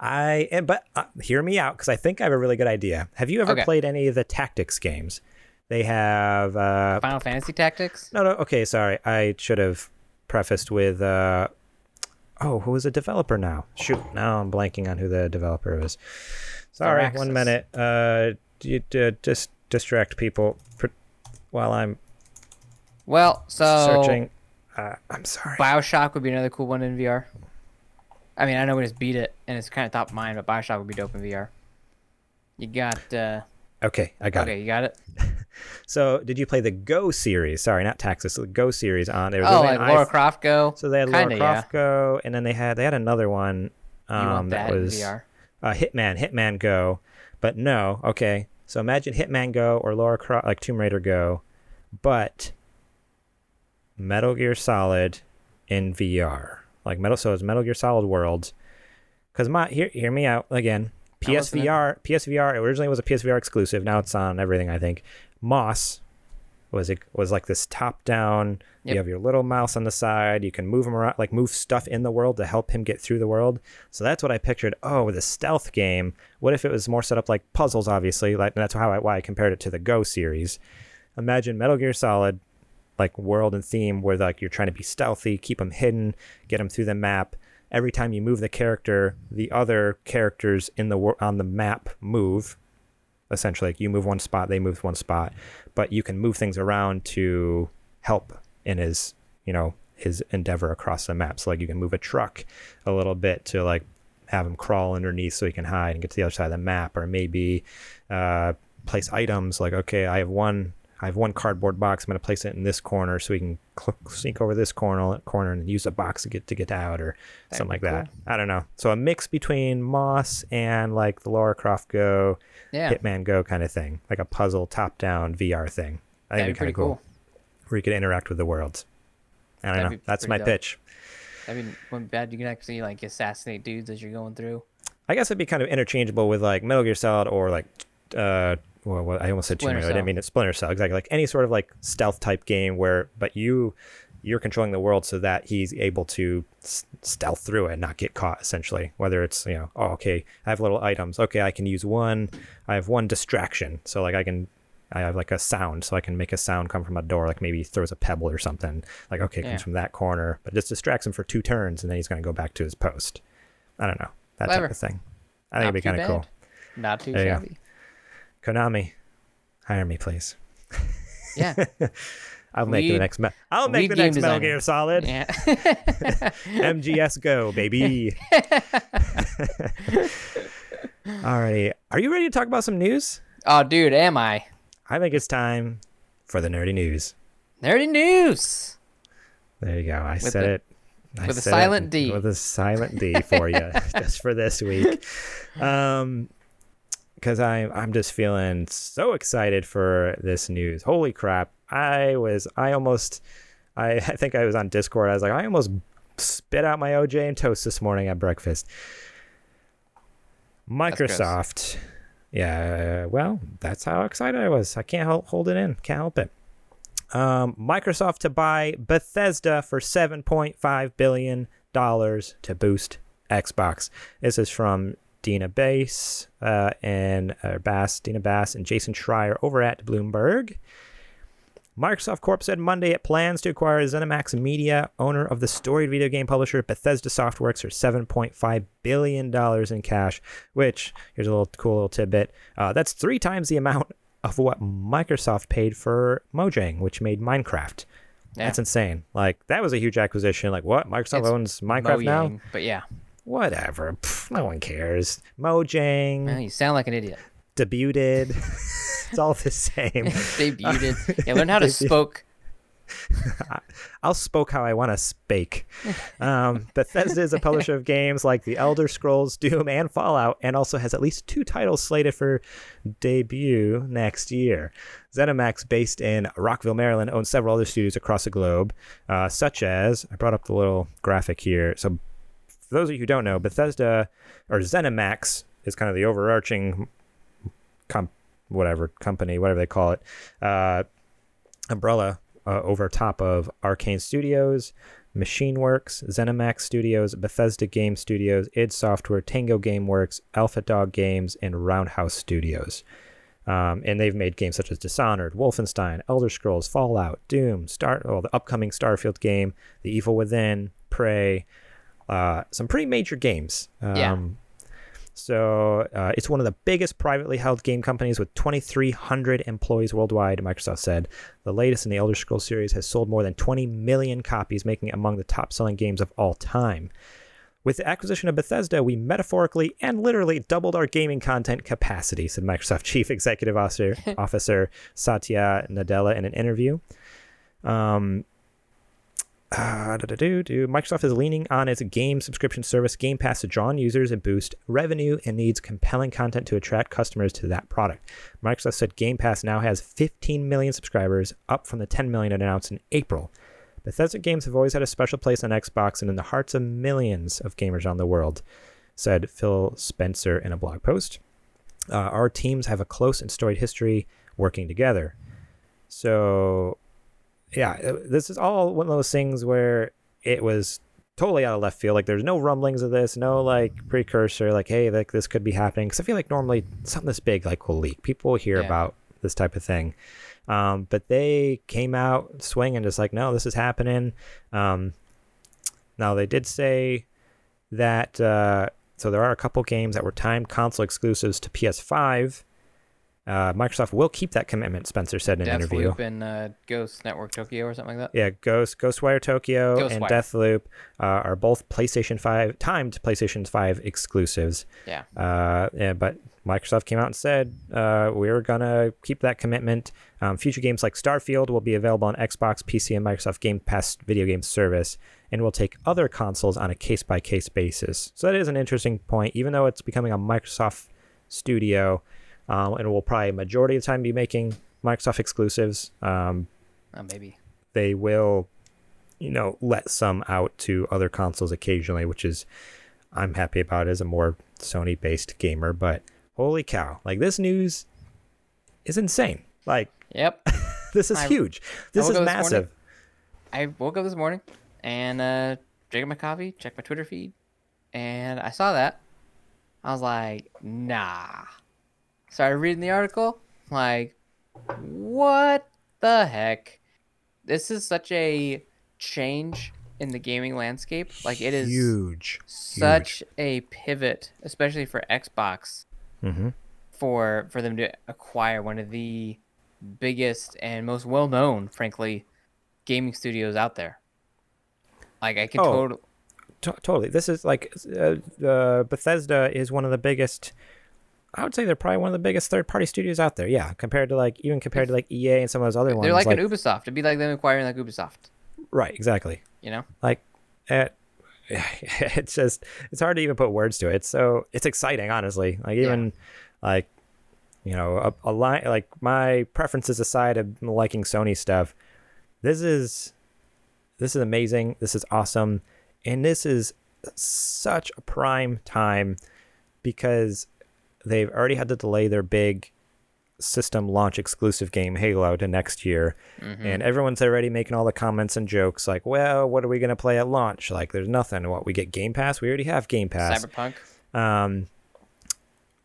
I and but uh, hear me out because I think I have a really good idea. Have you ever Okay. played any of the tactics games? They have uh Final Fantasy Tactics. no no okay sorry I should have prefaced with uh oh who is a developer now? Shoot now I'm blanking on who the developer is. Sorry one minute. Uh you uh, just distract people pr- while I'm Well, so searching. Uh, I'm sorry. Bioshock would be another cool one in VR. I mean, I know we just beat it, and it's kind of top of mind, but Bioshock would be dope in VR. You got uh, okay I got okay, it Okay, you got it. so did you play the Go series sorry not Taxis the Go series on there Oh, like Laura iPh- Croft Go. so they had Kinda, Lara Croft Go and then they had they had another one um, that that, was uh, Hitman, Hitman Go, but no. Okay, so imagine Hitman Go or Lara Croft, like Tomb Raider Go, but Metal Gear Solid in VR, like Metal. So it's Metal Gear Solid Worlds. Because my hear hear me out again. PSVR, PSVR originally was a PSVR exclusive. Now it's on everything. I think Moss was it was like this top down. Yep. You have your little mouse on the side. You can move him around, like move stuff in the world to help him get through the world. So that's what I pictured. Oh, with a stealth game. What if it was more set up like puzzles? Obviously, like that's how I, why I compared it to the Go series. Imagine Metal Gear Solid, like world and theme, where like you're trying to be stealthy, keep them hidden, get them through the map. Every time you move the character, the other characters in the on the map move. Essentially, like you move one spot, they move one spot, but you can move things around to help in his, you know, his endeavor across the map. So like you can move a truck a little bit to like have him crawl underneath so he can hide and get to the other side of the map, or maybe uh, place items like okay, I have one. I have one cardboard box. I'm going to place it in this corner so we can cl- sneak over this corner, corner and use a box to get to get out, or That'd something like be that. I don't know. So a mix between Moss and like the Lara Croft Go, Yeah, Hitman Go kind of thing, like a puzzle top-down VR thing. I think that'd be kind of cool, cool. where you could interact with the worlds. I don't That'd know. That's my dope. pitch. I mean, when bad, you can actually like assassinate dudes as you're going through. I guess it'd be kind of interchangeable with like Metal Gear Solid or like uh well, well I almost said Tomb Raider. I didn't mean it Splinter Cell. Exactly. Like any sort of like stealth type game where but you you're controlling the world so that he's able to s- stealth through it, and not get caught essentially. Whether it's, you know, oh okay, I have little items. Okay, I can use one. I have one distraction. So like I can I have like a sound, so I can make a sound come from a door, like maybe he throws a pebble or something. Like, okay, it Yeah. comes from that corner, but it just distracts him for two turns, and then he's going to go back to his post. I don't know. That Clever. type of thing. I think Not it'd be kind of cool. Not too shabby. Konami, hire me, please. Yeah. I'll make the next. Me- I'll make the next Metal. Gear Solid. yeah. MGS Go, baby. Alrighty, are you ready to talk about some news? oh, dude, am I? I think it's time for the nerdy news. Nerdy news. There you go. I said the- it. I with a silent it D. With a silent D for you, just for this week. Um, because I'm I'm just feeling so excited for this news. Holy crap! I was I almost I I think I was on Discord. I was like I almost spit out my OJ and toast this morning at breakfast. Microsoft. Yeah, well, that's how excited I was. I can't hel- hold it in. Can't help it. Um, Microsoft to buy Bethesda for $7.5 billion to boost Xbox. This is from Dina Bass uh, and uh, Bass, Dina Bass, and Jason Schreier over at Bloomberg. Microsoft Corp said Monday it plans to acquire ZeniMax Media, owner of the storied video game publisher Bethesda Softworks, for $7.5 billion in cash, which, here's a little cool little tidbit, uh, that's three times the amount of what Microsoft paid for Mojang, which made Minecraft. Yeah. That's insane. Like, that was a huge acquisition. Like, what? Microsoft It's owns Minecraft now? But yeah, Whatever. Pff, no one cares. Mojang, Man, you sound like an idiot. debuted. it's all the same. Debuted. yeah, learn how to spoke. I'll spoke how I want to spake. Um, Bethesda is a publisher of games like The Elder Scrolls, Doom, and Fallout, and also has at least two titles slated for debut next year. ZeniMax, based in Rockville, Maryland, owns several other studios across the globe, uh, such as I brought up the little graphic here. So, for those of you who don't know, Bethesda or ZeniMax is kind of the overarching com- whatever company, whatever they call it, uh, umbrella uh, over top of Arkane Studios, Machine Works, ZeniMax Studios, Bethesda Game Studios, id Software, Tango GameWorks, Alpha Dog Games, and Roundhouse Studios. Um, and they've made games such as Dishonored, Wolfenstein, Elder Scrolls, Fallout, Doom, Star, well, the upcoming Starfield game, The Evil Within, Prey, uh, some pretty major games. Um, Yeah. So uh, it's one of the biggest privately held game companies with 2,300 employees worldwide. Microsoft said the latest in the Elder Scrolls series has sold more than 20 million copies, making it among the top-selling games of all time. With the acquisition of Bethesda, we metaphorically and literally doubled our gaming content capacity," said Microsoft Chief Executive Officer, Officer Satya Nadella in an interview. Um, uh. Microsoft is leaning on its game subscription service Game Pass to draw in users and boost revenue and needs compelling content to attract customers to that product. Microsoft said Game Pass now has 15 million subscribers, up from the 10 million it announced in April. Bethesda games have always had a special place on Xbox and in the hearts of millions of gamers around the world, said Phil Spencer in a blog post. Uh, our teams have a close and storied history working together. So, yeah, uh, this is all one of those things where it was totally out of left field. Like, there's no rumblings of this, no like precursor, like, hey, like this could be happening. Because I feel like normally something this big like will leak. People will hear Yeah. about this type of thing. Um, but they came out swinging, just like, no, this is happening. Um, now they did say that uh, so there are a couple games that were timed console exclusives to PS5. Uh, Microsoft will keep that commitment, Spencer said in an interview. Deathloop and uh, Ghost Network Tokyo or something like that. Yeah, Ghost, Ghostwire Tokyo, and Ghostwire. Deathloop uh, are both PlayStation 5 timed PlayStation 5 exclusives. Yeah. Uh, yeah, but Microsoft came out and said uh, we're gonna keep that commitment. Um, future games like Starfield will be available on Xbox, PC, and Microsoft Game Pass video game service, and will take other consoles on a case by case basis. So that is an interesting point. Even though it's becoming a Microsoft studio, um, and will probably majority of the time be making Microsoft exclusives. Um, Oh, maybe. they will, you know, let some out to other consoles occasionally, which is I'm happy about as a more Sony based gamer. But holy cow, like this news is insane. Like Yep. this is I- huge. This is up this massive. I woke up this morning and uh, drank my coffee, checked my Twitter feed, and I saw that. I was like, nah. Started reading the article. Like, what the heck? This is such a change in the gaming landscape. Like, it is huge. such a pivot, especially for Xbox, hmm for for them to acquire one of the biggest and most well known, frankly, gaming studios out there. Like I can Oh. totally T- totally. This is like uh, uh, Bethesda is one of the biggest. I would say they're probably one of the biggest third party studios out there. Yeah, compared to like even compared to like EA and some of those other ones. they're like, an Ubisoft. It'd be like them acquiring like Ubisoft. right, exactly. You know? like it, it's just it's hard to even put words to it it's so it's exciting honestly like even like you know a, a line like my preferences aside of liking sony stuff this is this is amazing this is awesome and this is such a prime time because they've already had to delay their big system launch exclusive game Halo to next year. Mm-hmm. And everyone's already making all the comments and jokes like, well, what are we going to play at launch? Like, there's nothing. What, we get Game Pass? We already have Game Pass. Cyberpunk. Um,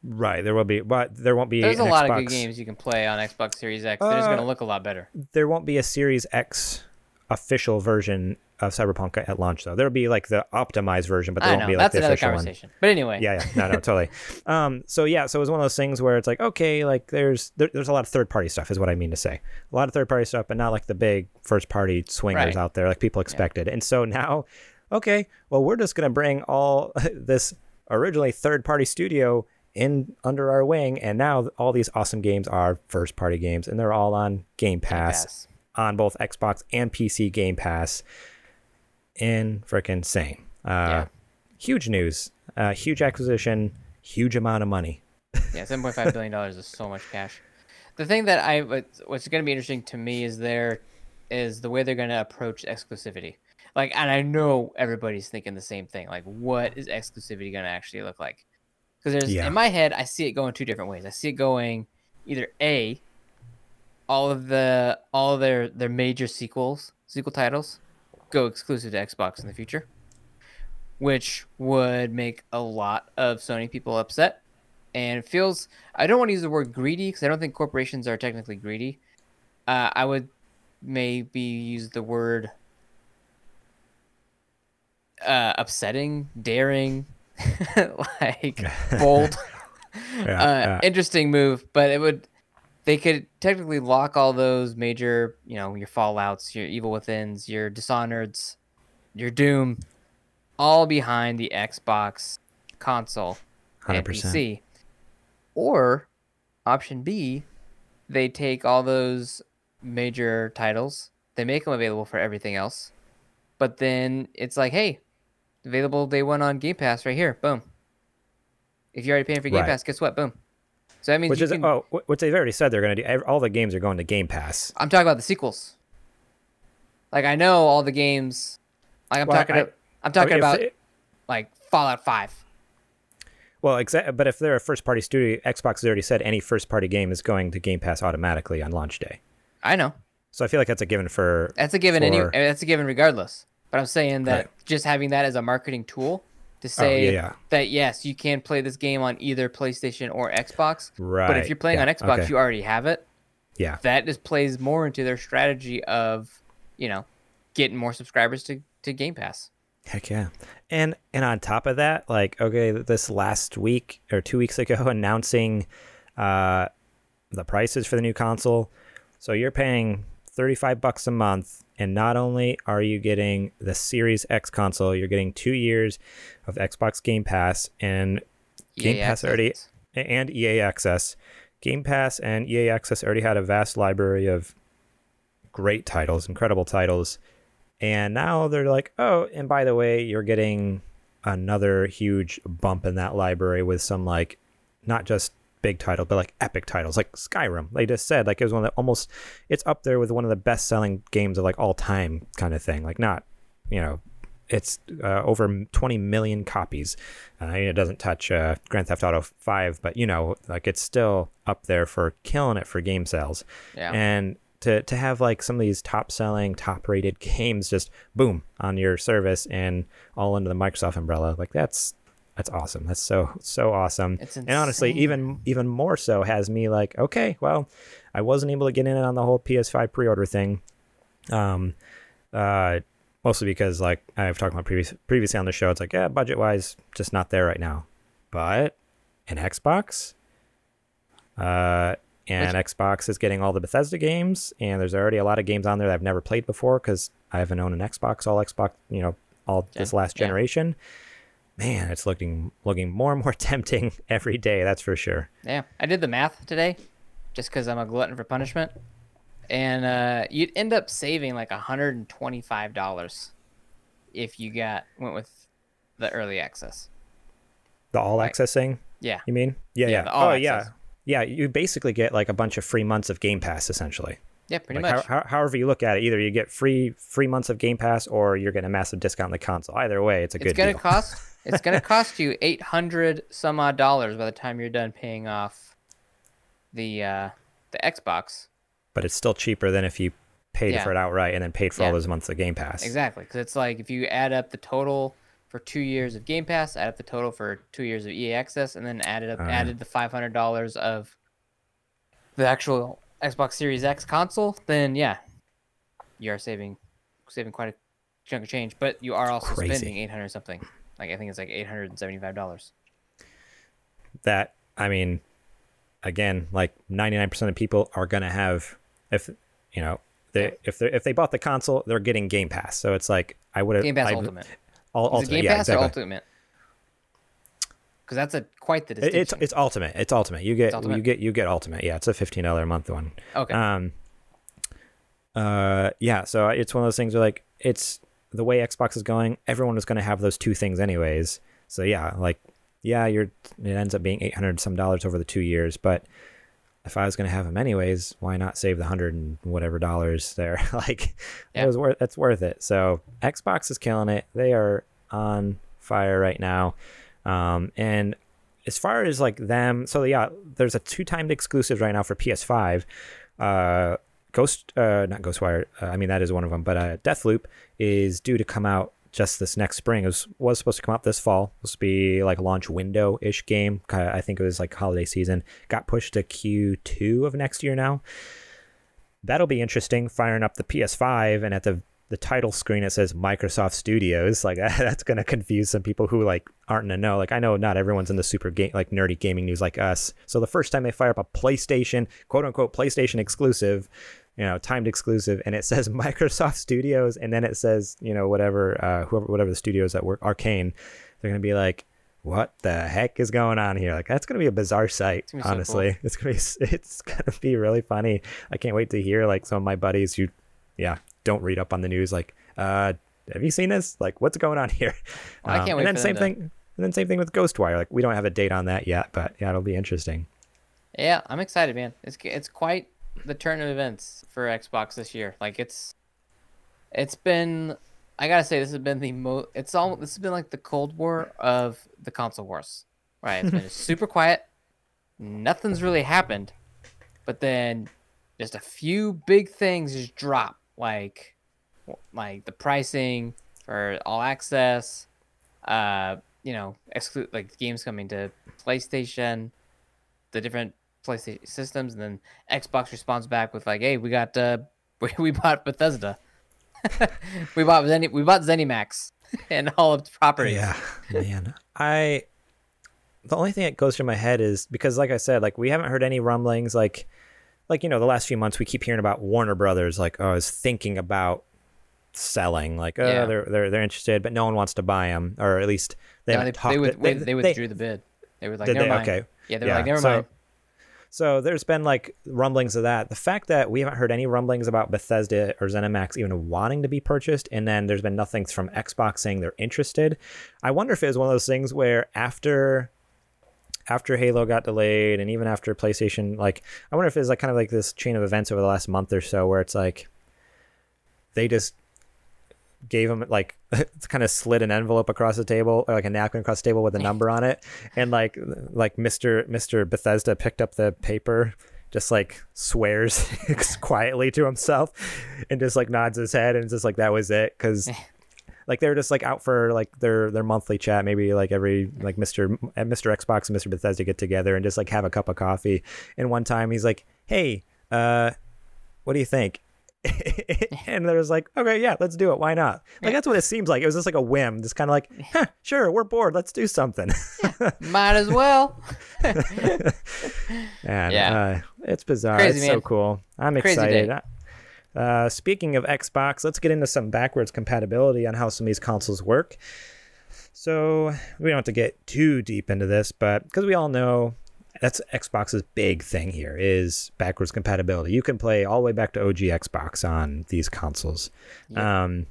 Right, there will be, but there won't be. There's a lot of good games you can play on Xbox Series X. They're just Uh, gonna look a lot better. There won't be a Series X official version of Cyberpunk at launch, though. There'll be like the optimized version, but there I won't know be like that's the another official one. conversation. But anyway, Yeah, yeah, no, no, totally. Um, so yeah, so it was one of those things where it's like, okay, like there's there, there's a lot of third party stuff, is what I mean to say. A lot of third party stuff, but not like the big first party swingers Right. out there like people expected. And so now, okay, well, we're just gonna bring all this originally third party studio in under our wing, and now all these awesome games are first party games, and they're all on Game Pass, Pass. on both Xbox and PC Game Pass. In freaking insane. Uh, Yeah. Huge news, uh, huge acquisition, huge amount of money. Yeah, seven point five billion dollars is so much cash. The thing that I what's- what's going to be interesting to me is there is the way they're going to approach exclusivity. Like, and I know everybody's thinking the same thing. Like, what is exclusivity going to actually look like? Because there's Yeah. in my head, I see it going two different ways. I see it going either a all of the all of their their major sequels sequel titles go exclusive to Xbox in the future, which would make a lot of Sony people upset and it feels i don't want to use the word greedy because i don't think corporations are technically greedy uh, i would maybe use the word uh, upsetting daring like bold Yeah, uh, yeah. interesting move but it would they could technically lock all those major you know your fallouts your evil withins your dishonoreds your doom all behind the xbox console and 100%. PC. Or option B, they take all those major titles, they make them available for everything else, but then it's like, hey, available day one on Game Pass right here. Boom. If you're already paying for Game Right. Pass, guess what? Boom. So that means Which is can, oh, which they've already said they're going to do. All the games are going to Game Pass. I'm talking about the sequels. Like I know all the games. Like I'm Well, talking. I- about, I'm talking I mean, about like Fallout Five. well, exa- but if they're a first party studio, Xbox has already said any first party game is going to Game Pass automatically on launch day. I know. So I feel like that's a given for. That's a given. Any. That's a given regardless. But I'm saying that Right. Just having that as a marketing tool to say yeah. that yes, you can play this game on either PlayStation or Xbox. But if you're playing yeah, on Xbox, okay. you already have it. Yeah. That just plays more into their strategy of, you know, getting more subscribers to, to Game Pass. Heck yeah. And and on top of that, like okay, this last week or 2 weeks ago announcing uh the prices for the new console. So you're paying 35 bucks a month and not only are you getting the Series X console, you're getting 2 years of Xbox Game Pass and Game EA Pass already and EA Access. Game Pass and EA Access already had a vast library of great titles, incredible titles. And now they're like, oh, and by the way, you're getting another huge bump in that library with some like not just big title, but like epic titles, like Skyrim. They just said like it was one of the almost it's up there with one of the best selling games of like all time kind of thing. Like not, you know, it's uh, over 20 million copies. Uh, it doesn't touch uh, Grand Theft Auto 5, but you know, like it's still up there for killing it for game sales. Yeah. And to to have like some of these top selling, top rated games just boom on your service and all under the Microsoft umbrella, like that's that's awesome. That's so so awesome. And honestly, even even more so has me like, okay, well, I wasn't able to get in on the whole PS5 pre-order thing. Um uh mostly because like I've talked about previous previously on the show, it's like, yeah, budget wise, just not there right now. But an Xbox, uh, and Xbox is getting all the Bethesda games, and there's already a lot of games on there that I've never played before because I haven't owned an Xbox all Xbox, you know, all this Gen- last yeah. Man, it's looking looking more and more tempting every day. That's for sure. Yeah, I did the math today, just because I'm a glutton for punishment, and uh, you'd end up saving like hundred and twenty-five dollars if you got went with the early access. The all Right. access thing, Yeah, you mean? Yeah, Yeah, yeah. oh, yeah, access. yeah. You basically get like a bunch of free months of Game Pass essentially. yeah, pretty like much. How, how, however you look at it, either you get free free months of Game Pass or you're getting a massive discount on the console. Either way, it's a it's good gonna deal. cost. It's gonna cost you eight hundred some odd dollars by the time you're done paying off the uh, the Xbox. but it's still cheaper than if you paid Yeah. for it outright and then paid for all those months of Game Pass. Exactly, because it's like if you add up the total for two years of Game Pass, add up the total for two years of EA Access, and then added up Uh. added the five hundred dollars of the actual Xbox Series X console, then yeah, you are saving saving quite a chunk of change. But you are also Crazy. spending eight hundred something. Like I think it's like eight hundred and seventy five dollars. that I mean, again, like 99% of people are gonna have if you know they if they if they bought the console, they're getting Game Pass. So it's like I would have Game Pass I, Ultimate. All, Is it ultimate, Game yeah, Pass exactly. or Ultimate? Because that's a quite the distinction. It's it's ultimate. It's ultimate. You get ultimate? you get you get ultimate. Yeah, it's a fifteen dollar a month one. okay. Um. Uh. Yeah. So it's one of those things where like it's the way Xbox is going. Everyone is going to have those two things anyways. So yeah, like yeah, you're it ends up being eight hundred some dollars over the two years, but if I was going to have them anyways, why not save the hundred and whatever dollars there? like Yeah. it was worth that's worth it. So Xbox is killing it. They are on fire right now. Um, and as far as like them, so yeah, there's a two timed exclusive right now for PS5. Uh, Ghost, uh, not Ghostwire. Uh, I mean that is one of them, but uh, Deathloop is due to come out just this next spring. It was, was supposed to come out this fall. It was to be like a launch window ish game. I think it was like holiday season. Got pushed to Q2 of next year now. That'll be interesting. Firing up the PS5 and at the the title screen it says Microsoft Studios. Like that's gonna confuse some people who like aren't the know. Like I know not everyone's in the super game like nerdy gaming news like us. So the first time they fire up a PlayStation, quote unquote PlayStation exclusive, you know, timed exclusive, and it says Microsoft Studios, and then it says you know whatever uh, whoever whatever the studios that work Arkane, they're gonna be like. What the heck is going on here? Like that's gonna be a bizarre sight. gonna be so cool. honestly, it's gonna be it's gonna be really funny. I can't wait to hear like some of my buddies who, yeah, don't read up on the news. Like, uh, have you seen this? Like, what's going on here? Well, I Um, can't wait And then same them to- thing. And then same thing with Ghostwire. Like, we don't have a date on that yet, but yeah, it'll be interesting. Yeah, I'm excited, man. It's it's quite the turn of events for Xbox this year. Like it's it's been I gotta say this has been the most it's all this has been like the Cold War of the console wars. Right. It's been super quiet. Nothing's really happened. But then just a few big things just drop. Like like the pricing for all access, uh, you know, exclude like games coming to PlayStation, the different PlayStation systems, and then Xbox responds back with like, "Hey, we got uh, we, we bought Bethesda, we bought Zen, we bought ZeniMax and all of the properties." Yeah, man. I the only thing that goes through my head is because, like I said, like we haven't heard any rumblings. Like, like you know, the last few months we keep hearing about Warner Brothers. Like, oh, is thinking about selling. Like, oh, Yeah. they're they're they're interested, but no one wants to buy them, or at least they No, haven't they, talked. they, with, they, they, withdrew the bid. They were like, Did "Never they? mind." Okay. Yeah, they were Yeah, like, "Never so- mind." So there's been like rumblings of that. The fact that we haven't heard any rumblings about Bethesda or ZeniMax even wanting to be purchased, and then there's been nothing from Xbox saying they're interested. I wonder if it was one of those things where after after Halo got delayed, and even after PlayStation, like I wonder if it's like kind of like this chain of events over the last month or so, where it's like they just gave him like kind of slid an envelope across the table or like a napkin across the table with a number on it. And like like mr mr bethesda picked up the paper just like swears quietly to himself and just like nods his head and just like that was it. Because like they're just like out for like their their monthly chat. Maybe like every like mr uh, mr xbox and mr bethesda get together and just like have a cup of coffee. And one time he's like hey uh what do you think and there was like, okay, yeah, let's do it. Why not? Like that's what it seems like. It was just like a whim, just kind of like, huh, sure, we're bored, let's do something. Might as well. and Yeah. uh, it's bizarre. Crazy, it's so cool. I'm Crazy excited. day. Uh, speaking of Xbox, let's get into some backwards compatibility on how some of these consoles work. So we don't have to get too deep into this, but because we all know that's Xbox's big thing here is backwards compatibility. You can play all the way back to OG Xbox on these consoles. Um,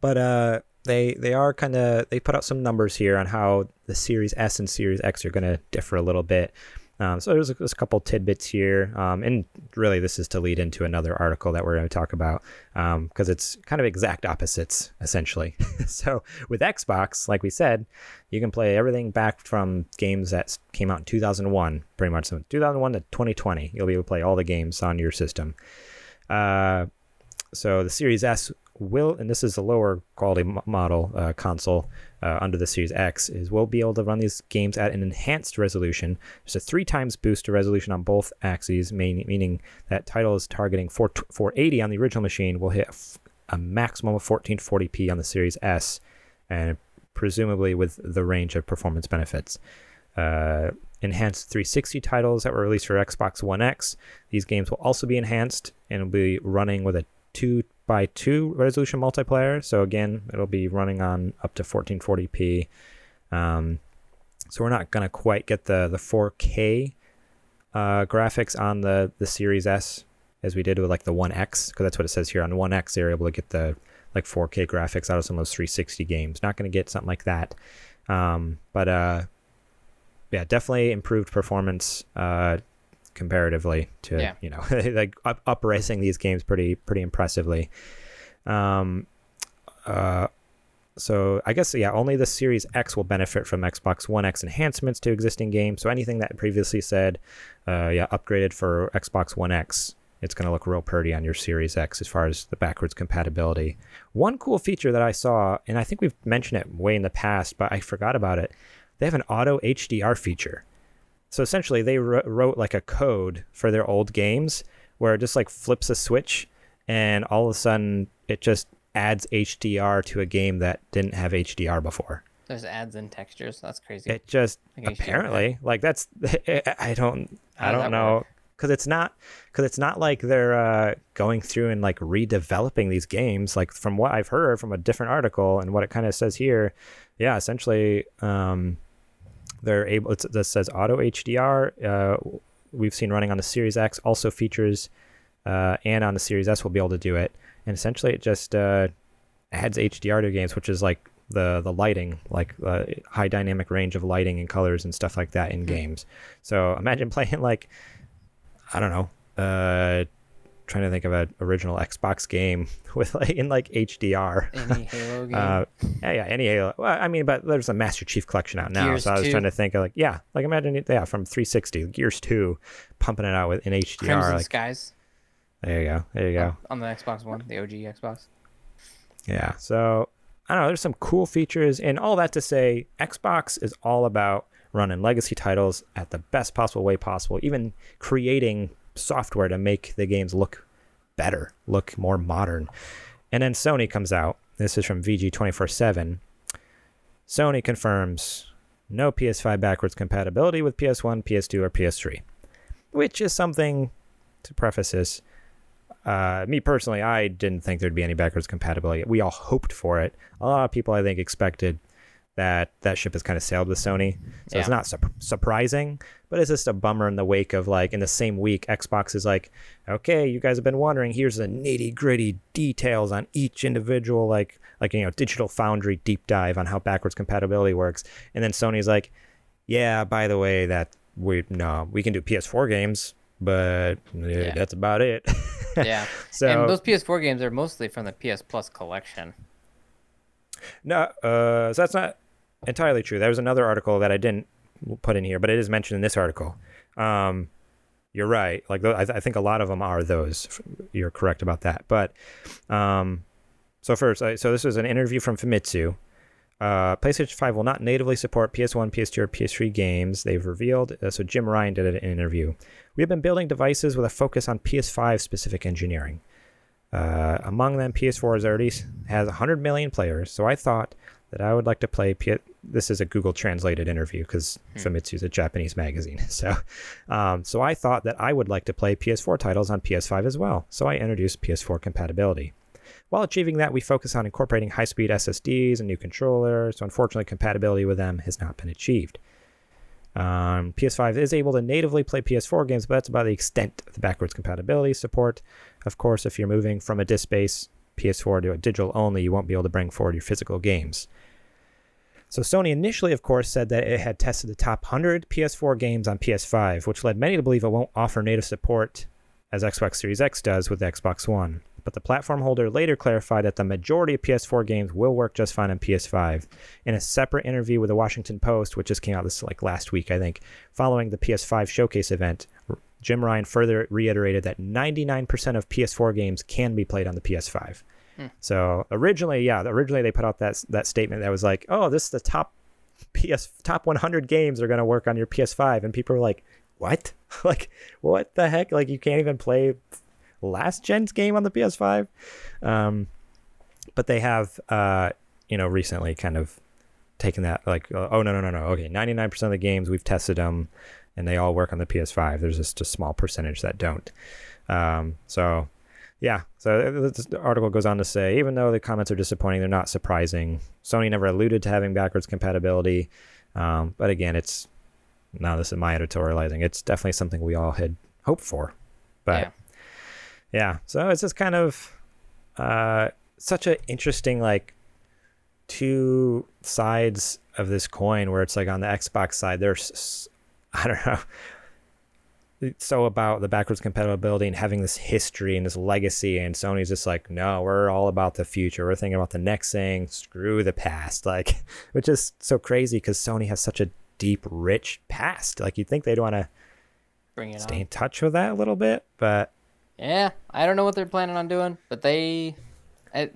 but uh, they they are kind of they put out some numbers here on how the Series S and Series X are going to differ a little bit. Um, so there's a, there's a couple tidbits here, um, and really this is to lead into another article that we're going to talk about because it's kind of exact opposites essentially. so with Xbox, like we said, you can play everything back from games that came out in 2001, pretty much. So 2001 to 2020, you'll be able to play all the games on your system. Uh, so the Series S will, and this is a lower quality model uh, console uh, under the Series X, is we'll be able to run these games at an enhanced resolution. There's a three times boost to resolution on both axes, mean, meaning that titles targeting 4, 480 on the original machine will hit a maximum of 1440p on the Series S, and presumably with the range of performance benefits. Uh, enhanced 360 titles that were released for Xbox One X. These games will also be enhanced and will be running with a 2 by 2 resolution multiplayer. So again, it'll be running on up to 1440p. Um, so we're not going to quite get the the 4K uh, graphics on the the Series S as we did with like the One X because that's what it says here on One X. They're able to get the like 4K graphics out of some of those 360 games. Not going to get something like that, um, but uh, yeah, definitely improved performance uh, comparatively to Yeah. you know like up, up racing these games pretty pretty impressively. Um, uh, so I guess yeah, only the Series X will benefit from Xbox One X enhancements to existing games. So anything that previously said, uh, yeah, upgraded for Xbox One X, it's going to look real pretty on your Series X as far as the backwards compatibility. One cool feature that I saw, and I think we've mentioned it way in the past, but I forgot about it. They have an auto HDR feature. So essentially, they wr- wrote like a code for their old games where it just like flips a switch, and all of a sudden it just adds HDR to a game that didn't have HDR before. There's ads and textures. That's crazy. It just Like apparently like that's I don't I don't know because it's not because it's not like they're uh, going through and like redeveloping these games. Like from what I've heard from a different article and what it kind of says here, yeah, essentially um, they're able. It's, this says auto HDR. Uh, we've seen running on the Series X also features, uh, and on the Series S we'll be able to do it. And essentially, it just uh, adds HDR to games, which is like the the lighting, like uh, high dynamic range of lighting and colors and stuff like that in games. So imagine playing like I don't know, uh, trying to think of an original Xbox game with like in like HDR. Any Halo game. Uh, yeah, yeah, any Halo. Well, I mean, but there's a Master Chief collection out now, Gears so I was 2. trying to think of like, yeah, like imagine it, yeah, from 360, Gears 2, pumping it out with in HDR. Crimson like, Skies there you go, there you go. on the Xbox One, the OG Xbox. Yeah. So I don't know. There's some cool features, and all that to say, Xbox is all about running legacy titles at the best possible way possible, even creating software to make the games look better, look more modern. And then Sony comes out. This is from VG 24 7. Sony confirms no PS5 backwards compatibility with PS1, PS2, or PS3, which is something to preface this uh, me personally, I didn't think there'd be any backwards compatibility. We all hoped for it. A lot of people, I think, expected that that ship has kind of sailed with Sony. So it's not sup- surprising, but it's just a bummer in the wake of like in the same week, Xbox is like, okay, you guys have been wondering. Here's the nitty gritty details on each individual, like like you know, Digital Foundry deep dive on how backwards compatibility works. And then Sony's like, yeah, by the way, that we no, we can do PS4 games, but eh, Yeah. that's about it. Yeah. So and those PS4 games are mostly from the PS Plus collection. No, uh, so that's not entirely true. There was another article that I didn't put in here, but it is mentioned in this article. Um, you're right. Like I, th- I think a lot of them are those. You're correct about that. But um, so first, so this is an interview from Famitsu. Uh, PlayStation 5 will not natively support PS1, PS2, or PS3 games. They've revealed. Uh, so Jim Ryan did an interview. We have been building devices with a focus on PS5 specific engineering. Uh, among them, PS4 has already has 100 million players. So I thought that I would like to play. P- this is a Google translated interview because Famitsu is a Japanese magazine. So, um, so I thought that I would like to play PS4 titles on PS5 as well. So I introduced PS4 compatibility. While achieving that, we focus on incorporating high-speed SSDs and new controllers. So unfortunately, compatibility with them has not been achieved. Um, PS5 is able to natively play PS4 games, but that's about the extent of the backwards compatibility support. Of course, if you're moving from a disk-based PS4 to a digital only, you won't be able to bring forward your physical games. So Sony initially, of course, said that it had tested the top 100 PS4 games on PS5, which led many to believe it won't offer native support as Xbox Series X does with Xbox One. But the platform holder later clarified that the majority of PS4 games will work just fine on PS5. In a separate interview with the Washington Post, which just came out this like last week, I think, following the PS5 showcase event, Jim Ryan further reiterated that 99% of PS4 games can be played on the PS5. Hmm. So originally, yeah, originally they put out that that statement that was like, "Oh, this is the top PS top 100 games are going to work on your PS5," and people were like, "What? like, what the heck? Like, you can't even play last gen's game on the PS5?" Um, but they have, uh, you know, recently kind of taken that like, uh, "Oh no, no, no, no. Okay, 99% of the games we've tested them, and they all work on the PS5. There's just a small percentage that don't." Um, so yeah, so the article goes on to say even though the comments are disappointing, they're not surprising. Sony never alluded to having backwards compatibility, um, but again, it's now this is my editorializing. It's definitely something we all had hoped for, but Yeah. Yeah, so it's just kind of uh, such an interesting like two sides of this coin where it's like on the Xbox side, there's i don't know. So about the backwards compatibility and having this history and this legacy and sony's just like no we're all about the future. We're thinking about the next thing. Screw the past. Like which is so crazy because sony has such a deep rich past. Like you'd think they'd want to Bring it stay on. in touch with that a little bit but Yeah, I don't know what they're planning on doing, but they. I,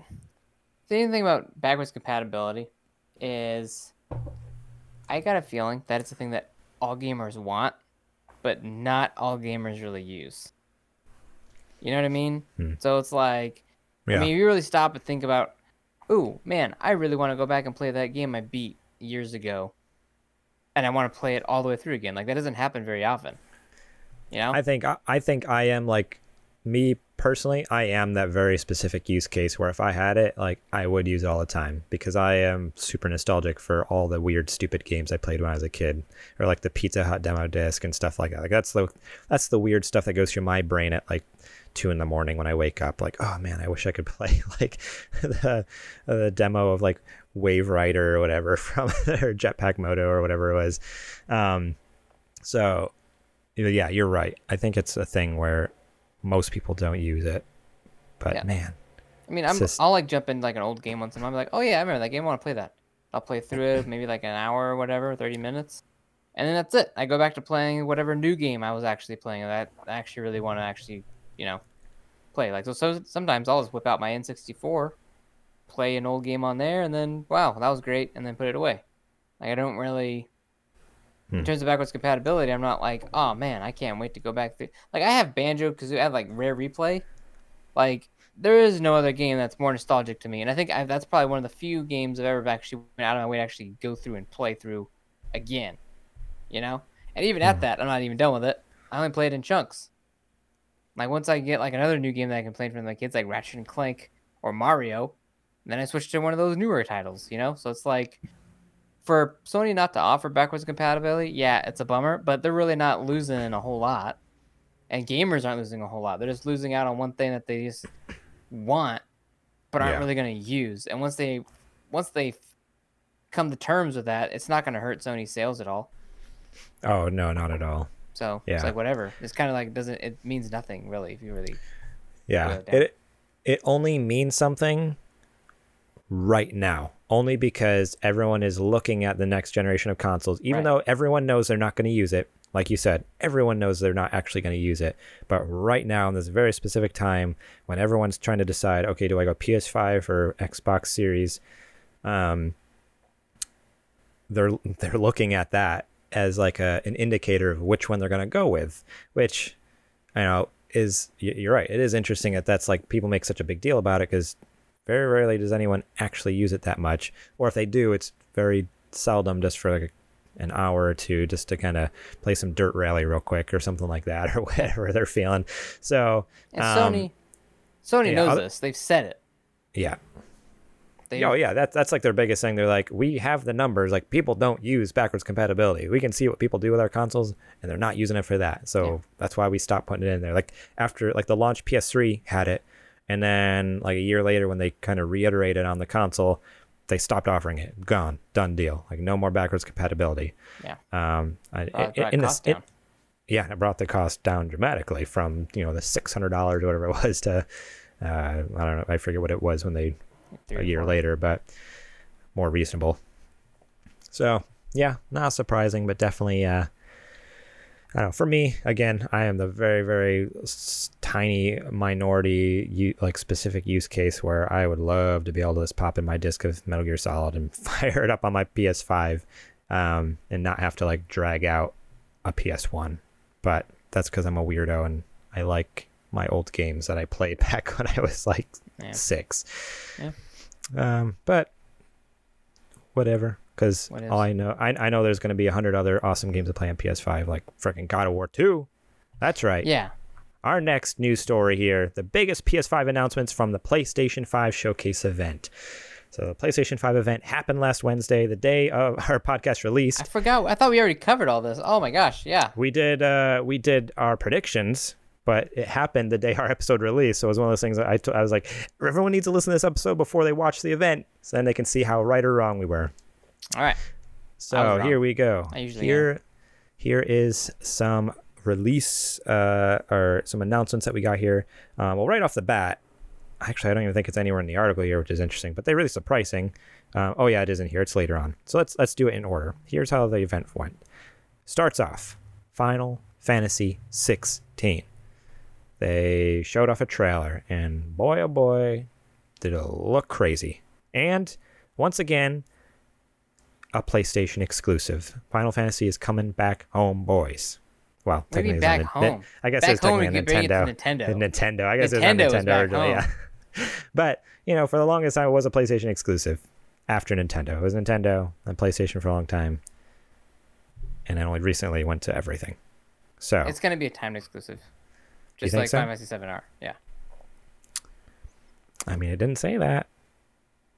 the only thing about backwards compatibility is I got a feeling that it's a thing that all gamers want, but not all gamers really use. You know what I mean? Hmm. So it's like, yeah I mean, you really stop and think about, ooh, man, I really want to go back and play that game I beat years ago, and I want to play it all the way through again. Like that doesn't happen very often. You know? I think I, I think I am like me personally. I am that very specific use case where if I had it, like I would use it all the time because I am super nostalgic for all the weird, stupid games I played when I was a kid, or like the Pizza Hut demo disc and stuff like that. Like that's the that's the weird stuff that goes through my brain at like two in the morning when I wake up. Like, oh man, I wish I could play like the the demo of like Wave Rider or whatever from or Jetpack Moto or whatever it was. Um, so yeah, you're right. I think it's a thing where most people don't use it. But Yeah. man, I mean, I'm, just... I'll like jump in like an old game once in a while. I'm like, oh yeah, I remember that game. I want to play that. I'll play through it maybe like an hour or whatever, thirty minutes, and then that's it. I go back to playing whatever new game I was actually playing that I actually really want to actually you know play. Like so, so sometimes I'll just whip out my N64, play an old game on there, and then wow, that was great, and then put it away. Like I don't really. In Hmm. terms of backwards compatibility, I'm not like, oh man, I can't wait to go back through. Like I have Banjo because I have like Rare Replay, like there is no other game that's more nostalgic to me, and I think I, that's probably one of the few games I've ever actually went out of my way to actually go through and play through again. You know, and even at that, I'm not even done with it. I only play it in chunks. Like once I get like another new game that I can play from my kids, like Ratchet and Clank or Mario, then I switch to one of those newer titles. You know, so it's like for Sony not to offer backwards compatibility, yeah, it's a bummer, but they're really not losing a whole lot. And gamers aren't losing a whole lot. They're just losing out on one thing that they just want but aren't Yeah. really going to use. And once they once they come to terms with that, it's not going to hurt Sony sales at all. oh no, not at all. So Yeah. it's like whatever. It's kind of like doesn't it means nothing really if you really Yeah, Boil it down. it it only means something right now, only because everyone is looking at the next generation of consoles. Even Right. though everyone knows they're not going to use it, like you said, everyone knows they're not actually going to use it. But right now, in this very specific time, when everyone's trying to decide, okay, do I go PS5 or Xbox Series? Um, they're they're looking at that as like a an indicator of which one they're going to go with, which I know is you're right. It is interesting that that's like people make such a big deal about it because very rarely does anyone actually use it that much, or if they do, it's very seldom, just for like an hour or two, just to kind of play some dirt rally real quick or something like that, or whatever they're feeling. So And um, Sony Sony yeah, knows I'll- this. They've said it. yeah, They oh yeah, that's that's like their biggest thing. They're like, we have the numbers. Like people don't use backwards compatibility. We can see what people do with our consoles, and they're not using it for that. So Yeah. that's why we stopped putting it in there. Like after like the launch PS3 had it, and then like a year later when they kind of reiterated on the console, they stopped offering it. Gone, done deal. Like no more backwards compatibility. Yeah. Um, I, Brought- in- brought in the- cost it- down. yeah, it brought the cost down dramatically from you know the six hundred dollars or whatever it was to uh, I don't know. I forget what it was when they a year four. later, but more reasonable. So yeah, not surprising, but definitely uh, I don't know. For me, again, I am the very, very s- tiny minority, like specific use case where I would love to be able to just pop in my disc of Metal Gear Solid and fire it up on my PS5, um, and not have to like drag out a PS1. But that's because I'm a weirdo and I like my old games that I played back when I was like Yeah. six. Yeah. Um, but whatever. Because all I know, I, I know there's going to be a hundred other awesome games to play on PS5, like freaking God of War 2. That's right. Yeah. Our next news story here the biggest PS5 announcements from the PlayStation 5 showcase event. So, the PlayStation 5 event happened last Wednesday, the day of our podcast release. I forgot. I thought we already covered all this. Oh my gosh. Yeah. We did uh, we did our predictions, but it happened the day our episode released. So it was one of those things that I, t- I was like, everyone needs to listen to this episode before they watch the event, so then they can see how right or wrong we were. All right. So I was wrong. here we go. I usually here, here is some release uh, or some announcements that we got here. Um, well, right off the bat, actually, I don't even think it's anywhere in the article here, which is interesting. But they released the pricing. Uh, oh yeah, it is in here. It's later on. So let's let's do it in order. Here's how the event went. Starts off, Final Fantasy 16. They showed off a trailer, and boy oh boy, did it look crazy. And once again, a PlayStation exclusive. Final Fantasy is coming back home, boys. Well, technically, back a Nin- home? I guess Back it's home, technically a could it to Nintendo. Nintendo. Nintendo. I guess it's Nintendo not is Nintendo originally. home. Yeah. but you know, for the longest time, it was a PlayStation exclusive. After Nintendo, it was Nintendo and PlayStation for a long time, and then only recently went to everything. So It's gonna be a timed exclusive. Just like so? Final Fantasy 7 R. Yeah. I mean, it didn't say that.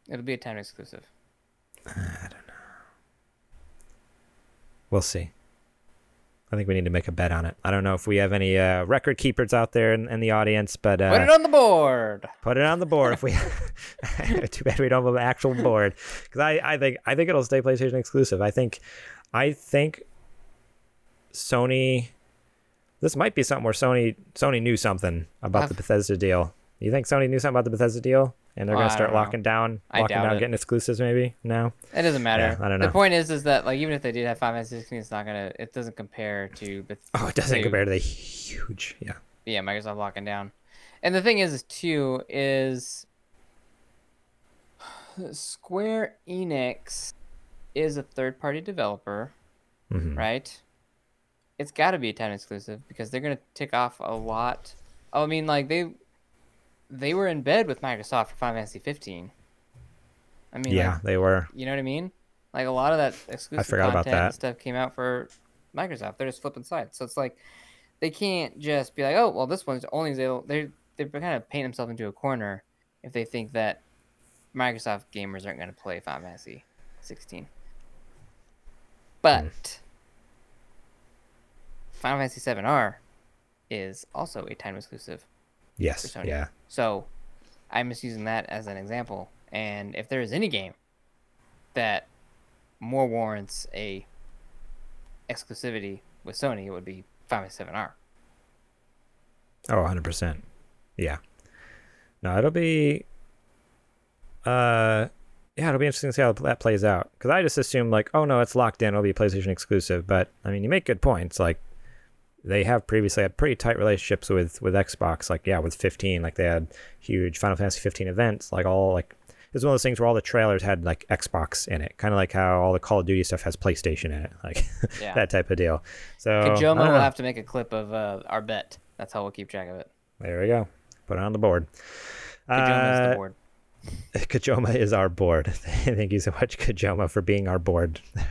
It'll be a timed exclusive. We'll see. I think we need to make a bet on it. I don't know if we have any uh, record keepers out there in, in the audience, but uh, Put it on the board. Put it on the board if we. Too bad we don't have an actual board because I, I think I think it'll stay PlayStation exclusive. I think, I think, Sony. This might be something where Sony Sony knew something about the I've- Bethesda deal. You think Sony knew something about the Bethesda deal, and they're gonna start don't know. locking down, I locking down, it. getting exclusives? Maybe no. It doesn't matter. I don't know. The point is, is that like even if they did have Final Fantasy 16, it's not gonna. It doesn't compare to. Oh, it doesn't to- compare to the huge. Yeah. Yeah, Microsoft locking down. And the thing is, too is Square Enix is a third-party developer, hmm right? It's got to be a time exclusive because they're gonna tick off a lot. I mean, like they they were in bed with Microsoft for Final Fantasy 15. I mean, Yeah, like, they were. you know what I mean? Like a lot of that exclusive content that. stuff came out for Microsoft. They're just flipping sides. So it's like they can't just be like, oh, well, this one's only they they they kind of paint themselves into a corner if they think that Microsoft gamers aren't going to play Final Fantasy 16. But hmm. Final Fantasy 7R is also a time exclusive. Yes. for Sony. Yeah. So I'm just using that as an example. And if there is any game that more warrants a exclusivity with Sony, it would be Final Fantasy 7R. Oh, 100%. Yeah. No, it'll be uh yeah, it'll be interesting to see how that plays out. Because I just assume like, oh no, it's locked in. It'll be PlayStation exclusive. But I mean, you make good points. Like they have previously had pretty tight relationships with with Xbox. Like yeah, with 15, like they had huge Final Fantasy 15 events. Like all like it's one of those things where all the trailers had like Xbox in it, kind of like how all the Call of Duty stuff has PlayStation in it, like Yeah. that type of deal. So I Kojima will have to make a clip of uh, our bet. That's how we'll keep track of it. There we go. Put it on the board. Kojima is Uh, the board. Kajoma is our board. Thank you so much, Kajoma, for being our board.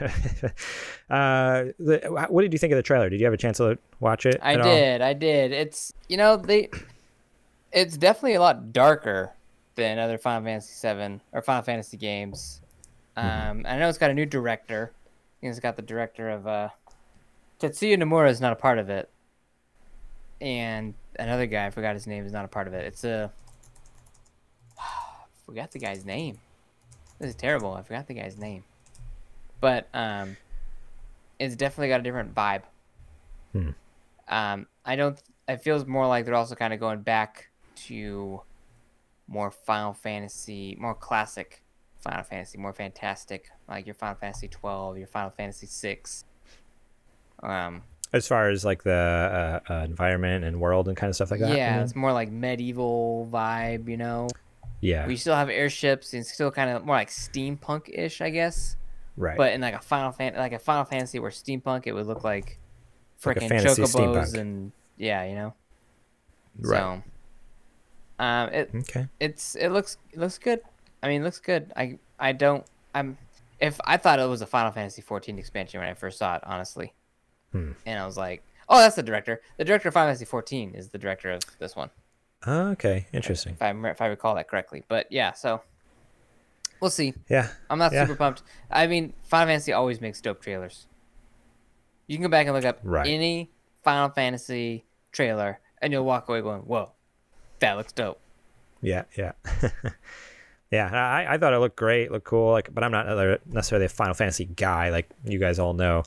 uh, the, what did you think of the trailer? Did you have a chance to watch it? I at all? did. I did. It's you know they, it's definitely a lot darker than other Final Fantasy Seven or Final Fantasy games. Mm-hmm. Um, I know it's got a new director. It's got the director of uh, Tetsuya Nomura is not a part of it, and another guy I forgot his name is not a part of it. It's a forgot the guy's name. This is terrible. I forgot the guy's name, but um, it's definitely got a different vibe. Hmm. Um, I don't. It feels more like they're also kind of going back to more Final Fantasy, more classic Final Fantasy, more fantastic, like your Final Fantasy twelve, your Final Fantasy six. Um, As far as like the uh, uh, environment and world and kind of stuff like that. you yeah, it's more like medieval vibe, you know. Yeah, We still have airships and still kind of more like steampunk ish, I guess. right. But in like a Final Fan, like a Final Fantasy where steampunk, it would look like Like freaking fantasy chocobos steampunk. and yeah, you know. Right. So, um, it okay. it's it looks it looks good. I mean, it looks good. I I don't I'm if I thought it was a Final Fantasy 14 expansion when I first saw it, honestly, Hmm. and I was like, oh, that's the director. The director of Final Fantasy 14 is the director of this one, Oh, okay. Interesting. if I if I recall that correctly. But yeah, so we'll see. Yeah. I'm not Yeah. super pumped. I mean, Final Fantasy always makes dope trailers. You can go back and look up Right. any Final Fantasy trailer, and you'll walk away going, "Whoa, that looks dope." Yeah, yeah, yeah. I, I thought it looked great, looked cool. Like, but I'm not necessarily a Final Fantasy guy, like you guys all know.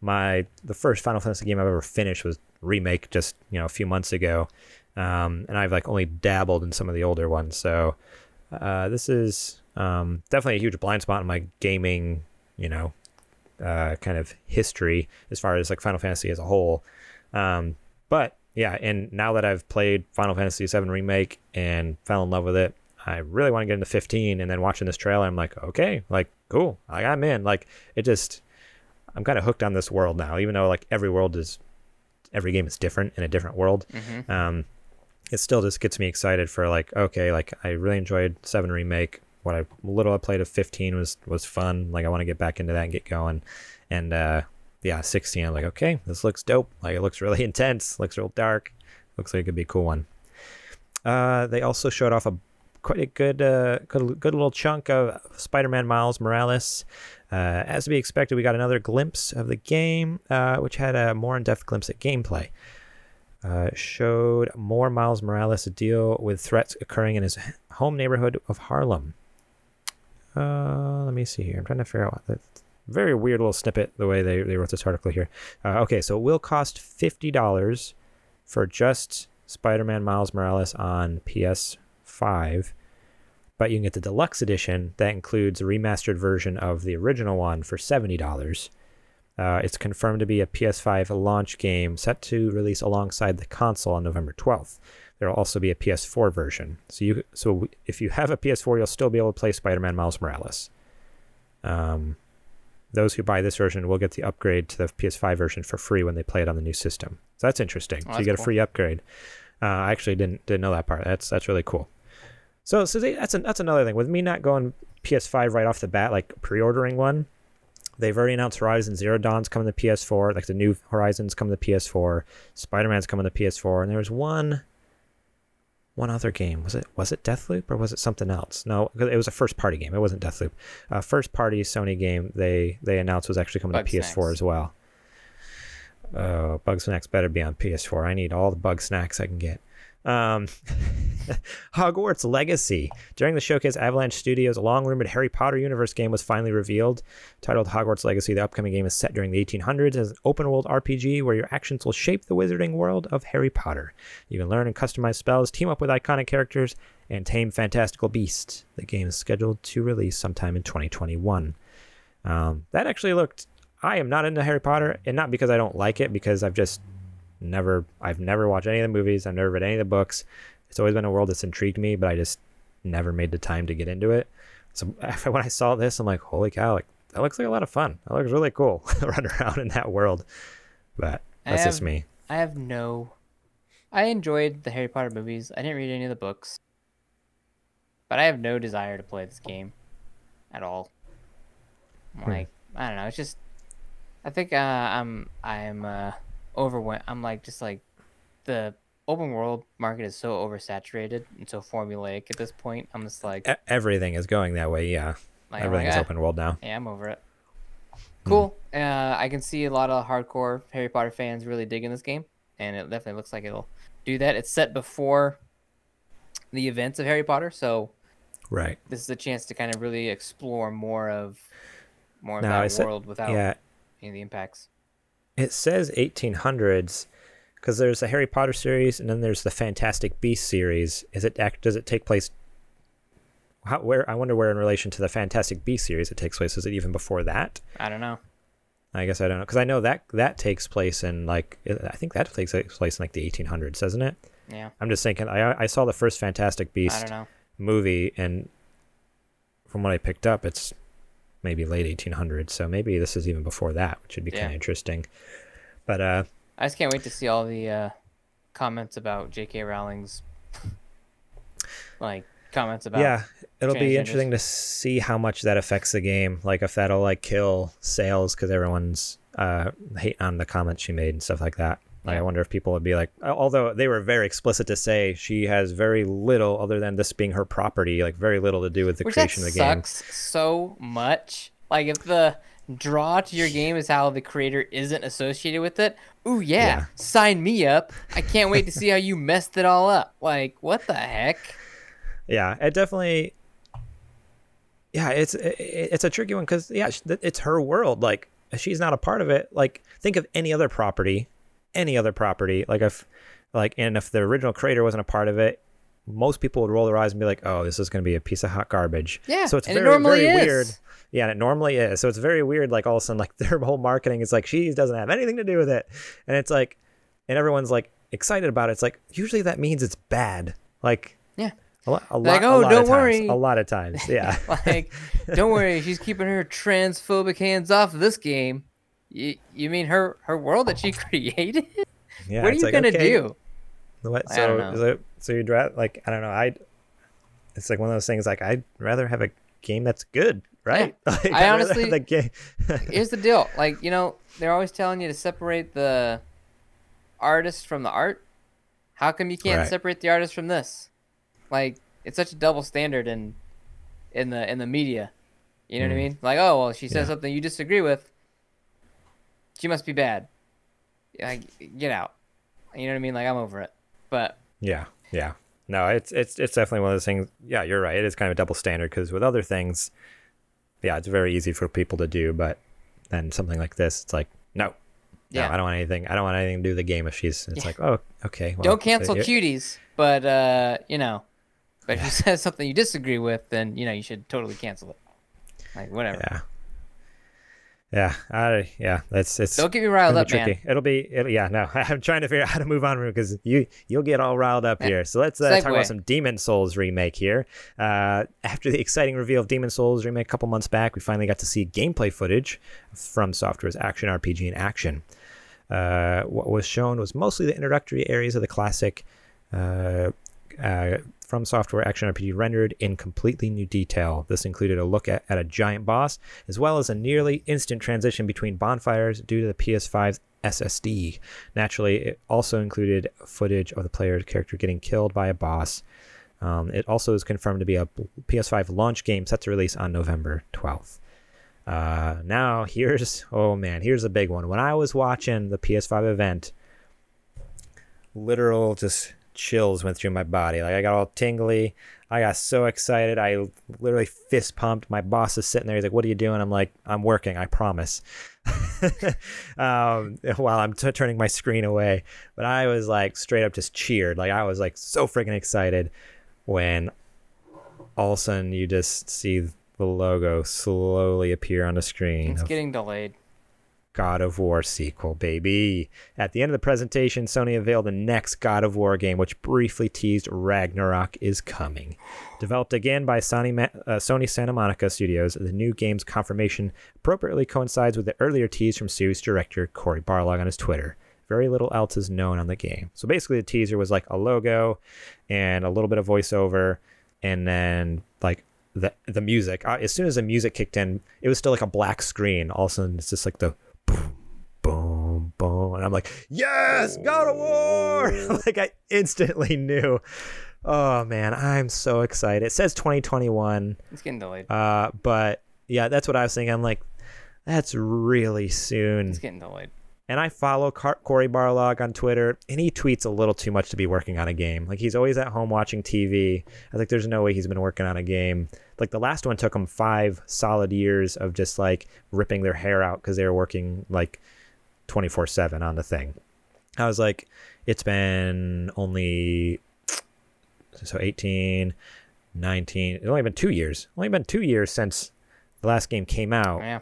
My the first Final Fantasy game I've ever finished was remake, just you know a few months ago, um, and I've like only dabbled in some of the older ones. So uh, this is um, definitely a huge blind spot in my gaming, you know, uh, kind of history as far as like Final Fantasy as a whole. Um, but yeah, and now that I've played Final Fantasy VII Remake and fell in love with it, I really want to get into 15. And then watching this trailer, I'm like, okay, like cool, like I'm in. Like it just, I'm kind of hooked on this world now, even though like every world is, every game is different in a different world. Mhm. Um, it still just gets me excited for like, okay, like I really enjoyed Seven Remake. What I little I played of 15 was was fun. Like I want to get back into that and get going. And uh, yeah, 16. I'm like, okay, this looks dope. Like it looks really intense. Looks real dark. Looks like it could be a cool one. Uh, they also showed off a quite a good, uh, good, good little chunk of Spider-Man Miles Morales. Uh, as to be expected, we got another glimpse of the game, uh, which had a more in-depth glimpse at gameplay. Uh, showed more Miles Morales to deal with threats occurring in his home neighborhood of Harlem. Uh, let me see here. I'm trying to figure out that very weird little snippet the way they, they wrote this article here. Uh, okay, so it will cost fifty dollars for just Spider-Man Miles Morales on PS5, but you can get the deluxe edition that includes a remastered version of the original one for seventy dollars. Uh, it's confirmed to be a PS5 launch game set to release alongside the console on November 12th. There will also be a PS4 version. So you so if you have a PS4, you'll still be able to play Spider-Man Miles Morales. Um, those who buy this version will get the upgrade to the PS5 version for free when they play it on the new system. So that's interesting. Oh, so you that's get a free upgrade. Uh, I actually didn't didn't know that part. That's that's really cool. So so they, that's an, that's another thing with me not going PS5 right off the bat, like pre-ordering one. They've already announced Horizon Zero Dawn's coming to PS4, like the new Horizons coming to PS4, Spider-Man's coming to PS4, and there was one one other game. Was it was it Deathloop or was it something else? No, it was a first party game. It wasn't Deathloop. Uh, first party Sony game they they announced was actually coming Bug to PS4 Snacks. as well. Oh, Bugsnax better be on PS4. I need all the Bugsnax I can get. Um, Hogwarts Legacy. During the showcase, Avalanche Studios' long rumored Harry Potter universe game was finally revealed. Titled Hogwarts Legacy, the upcoming game is set during the 1800s as an open world RPG where your actions will shape the wizarding world of Harry Potter. You can learn and customize spells, team up with iconic characters, and tame fantastical beasts. The game is scheduled to release sometime in 2021. Um, that actually looked. I am not into Harry Potter, and not because I don't like it, because I've just never I've never watched any of the movies. I've never read any of the books. It's always been a world that's intrigued me, but I just never made the time to get into it. So when I saw this, I'm like, holy cow! Like that looks like a lot of fun. That looks really cool. Run around in that world. But that's just me. I have no. I enjoyed the Harry Potter movies. I didn't read any of the books, but I have no desire to play this game at all. Hmm. Like I don't know. It's just. I think uh, I'm I'm uh, overwhelmed. I'm like just like the open world market is so oversaturated and so formulaic at this point. I'm just like, E- everything is going that way. Yeah, like I'm like, "Ah, open world now. Yeah, I'm over it. Hmm. Cool. Uh, I can see a lot of hardcore Harry Potter fans really digging this game, and it definitely looks like it'll do that. It's set before the events of Harry Potter, so Right. this is a chance to kind of really explore more of more of Now, that world without Yeah, any of the impacts. It says 1800s because there's the Harry Potter series and then there's the Fantastic Beasts series. Is it act? Does it take place? How, where I wonder where in relation to the Fantastic Beasts series it takes place. Is it even before that? I don't know. I guess I don't know because I know that that takes place in like I think that takes place in like the 1800s, doesn't it? Yeah. I'm just thinking. I I saw the first Fantastic I Beast don't know. movie, and from what I picked up, it's maybe late 1800s. So maybe this is even before that, which would be kind of interesting. But uh, I just can't wait to see all the uh, comments about J.K. Rowling's like comments about. yeah, it'll be interesting to see how much that affects the game. Like if that'll like kill sales because everyone's uh hating on the comments she made and stuff like that. Like, I wonder if people would be like, although they were very explicit to say she has very little, other than this being her property, like very little to do with the Which creation of the game. sucks so much. Like if the draw to your game is how the creator isn't associated with it. Ooh yeah, Yeah. sign me up. I can't wait to see how you messed it all up. Like what the heck? yeah it definitely yeah it's it, it's a tricky one because yeah it's her world like she's not a part of it like think of any other property any other property like if like and if the original creator wasn't a part of it most people would roll their eyes and be like oh this is going to be a piece of hot garbage Yeah, so it's and it very very is. weird yeah and it normally is so it's very weird like all of a sudden like their whole marketing is like she doesn't have anything to do with it and it's like and everyone's like excited about it it's like usually that means it's bad like Yeah. a lot, a Like, lot, "Oh, a lot don't of times, worry." A lot of times, yeah. Like don't worry, she's keeping her transphobic hands off of this game. You, you mean her her world that she created? yeah what are you like, gonna okay, do? What, I so, so, so you'd rather, like, I don't know. I, it's like one of those things. Like, I'd rather have a game that's good, right? Like, I'd honestly- the game. Here's the deal. Like, you know, they're always telling you to separate the artist from the art. How come you can't Right. separate the artist from this? Like, it's such a double standard in in the in the media. You know what I Mm. mean? Like, oh well, she says Yeah. something you disagree with. She must be bad. Like, get out. You know what I mean? Like, I'm over it. But yeah, yeah. No, it's it's it's definitely one of those things. Yeah, you're right. It is kind of a double standard because with other things, yeah, it's very easy for people to do, but then something like this, it's like, no, Yeah. no, I don't want anything. I don't want anything to do with the game. If she's, it's like, oh, okay. Well, don't cancel cuties. But uh, you know, but if she says something you disagree with, then you know you should totally cancel it. Like whatever. Yeah. Yeah, I, yeah, that's it's. Don't get me riled up, tricky. man. It'll be, it'll, yeah. No, I'm trying to figure out how to move on because you you'll get all riled up here. So let's uh, talk about some Demon Souls remake here. Uh, after the exciting reveal of Demon Souls remake a couple months back, we finally got to see gameplay footage FromSoftware's action RPG in action. Uh, what was shown was mostly the introductory areas of the classic. FromSoftware action RPG rendered in completely new detail. This included a look at, at a giant boss, as well as a nearly instant transition between bonfires due to the PS5's SSD. Naturally, it also included footage of the player's character getting killed by a boss. Um, it also is confirmed to be a PS5 launch game set to release on November 12th. Uh, now, here's, oh man, here's a big one. When I was watching the PS5 event, literal just chills went through my body. Like I got all tingly. I got so excited. I literally fist pumped. My boss is sitting there. He's like, "What are you doing?" I'm like, "I'm working. I promise." um, while I'm t- turning my screen away, but I was like straight up just cheered. Like I was like so freaking excited when all of a sudden you just see the logo slowly appear on the screen. It's of getting delayed. God of War sequel, baby. At the end of the presentation, Sony unveiled the next God of War game, which briefly teased Ragnarok is coming. Developed again by Sony, Ma- uh, Sony Santa Monica Studios, the new game's confirmation appropriately coincides with the earlier tease from series director Cory Barlog on his Twitter. Very little else is known on the game. So basically, the teaser was like a logo and a little bit of voiceover, and then like the the music. Uh, as soon as the music kicked in, it was still like a black screen. All of a sudden, it's just like the boom, boom, boom, and I'm like, yes, God of War! like I instantly knew. Oh man, I'm so excited. It says 2021, It's getting delayed. uh, but yeah, that's what I was thinking. I'm like, that's really soon. It's getting delayed. And I follow Car- Cory Barlog on Twitter, and he tweets a little too much to be working on a game. Like he's always at home watching TV. I was like, there's no way he's been working on a game. Like the last one took him five solid years of just like ripping their hair out because they were working like 24 seven on the thing. I was like, it's been only so 18, 19. It's only been two years. Only been two years since the last game came out Yeah.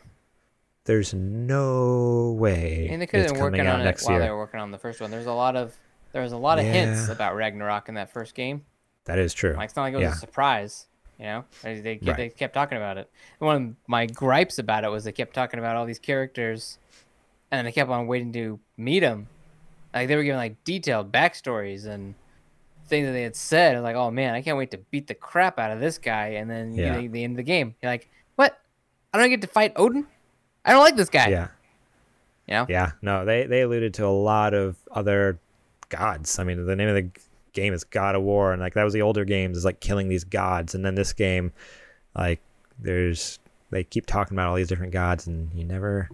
There's no way And they could have it's been working coming out on it next while year. they were working on the first one. There's a lot of there was a lot of hints about Ragnarok in that first game. That is true. Like it's not like it was Yeah. a surprise. You know, they they, Right. they kept talking about it. And one of my gripes about it was they kept talking about all these characters, and they kept on waiting to meet them. Like they were giving like detailed backstories and things that they had said. I was like, oh man, I can't wait to beat the crap out of this guy. And then you Yeah. know, the end of the game, you're like, what? I don't get to fight Odin. I don't like this guy. Yeah. You know? Yeah. No, they they alluded to a lot of other gods. I mean, the name of the game is God of War, and like that was the older games is like killing these gods, and then this game, like there's they keep talking about all these different gods, and you never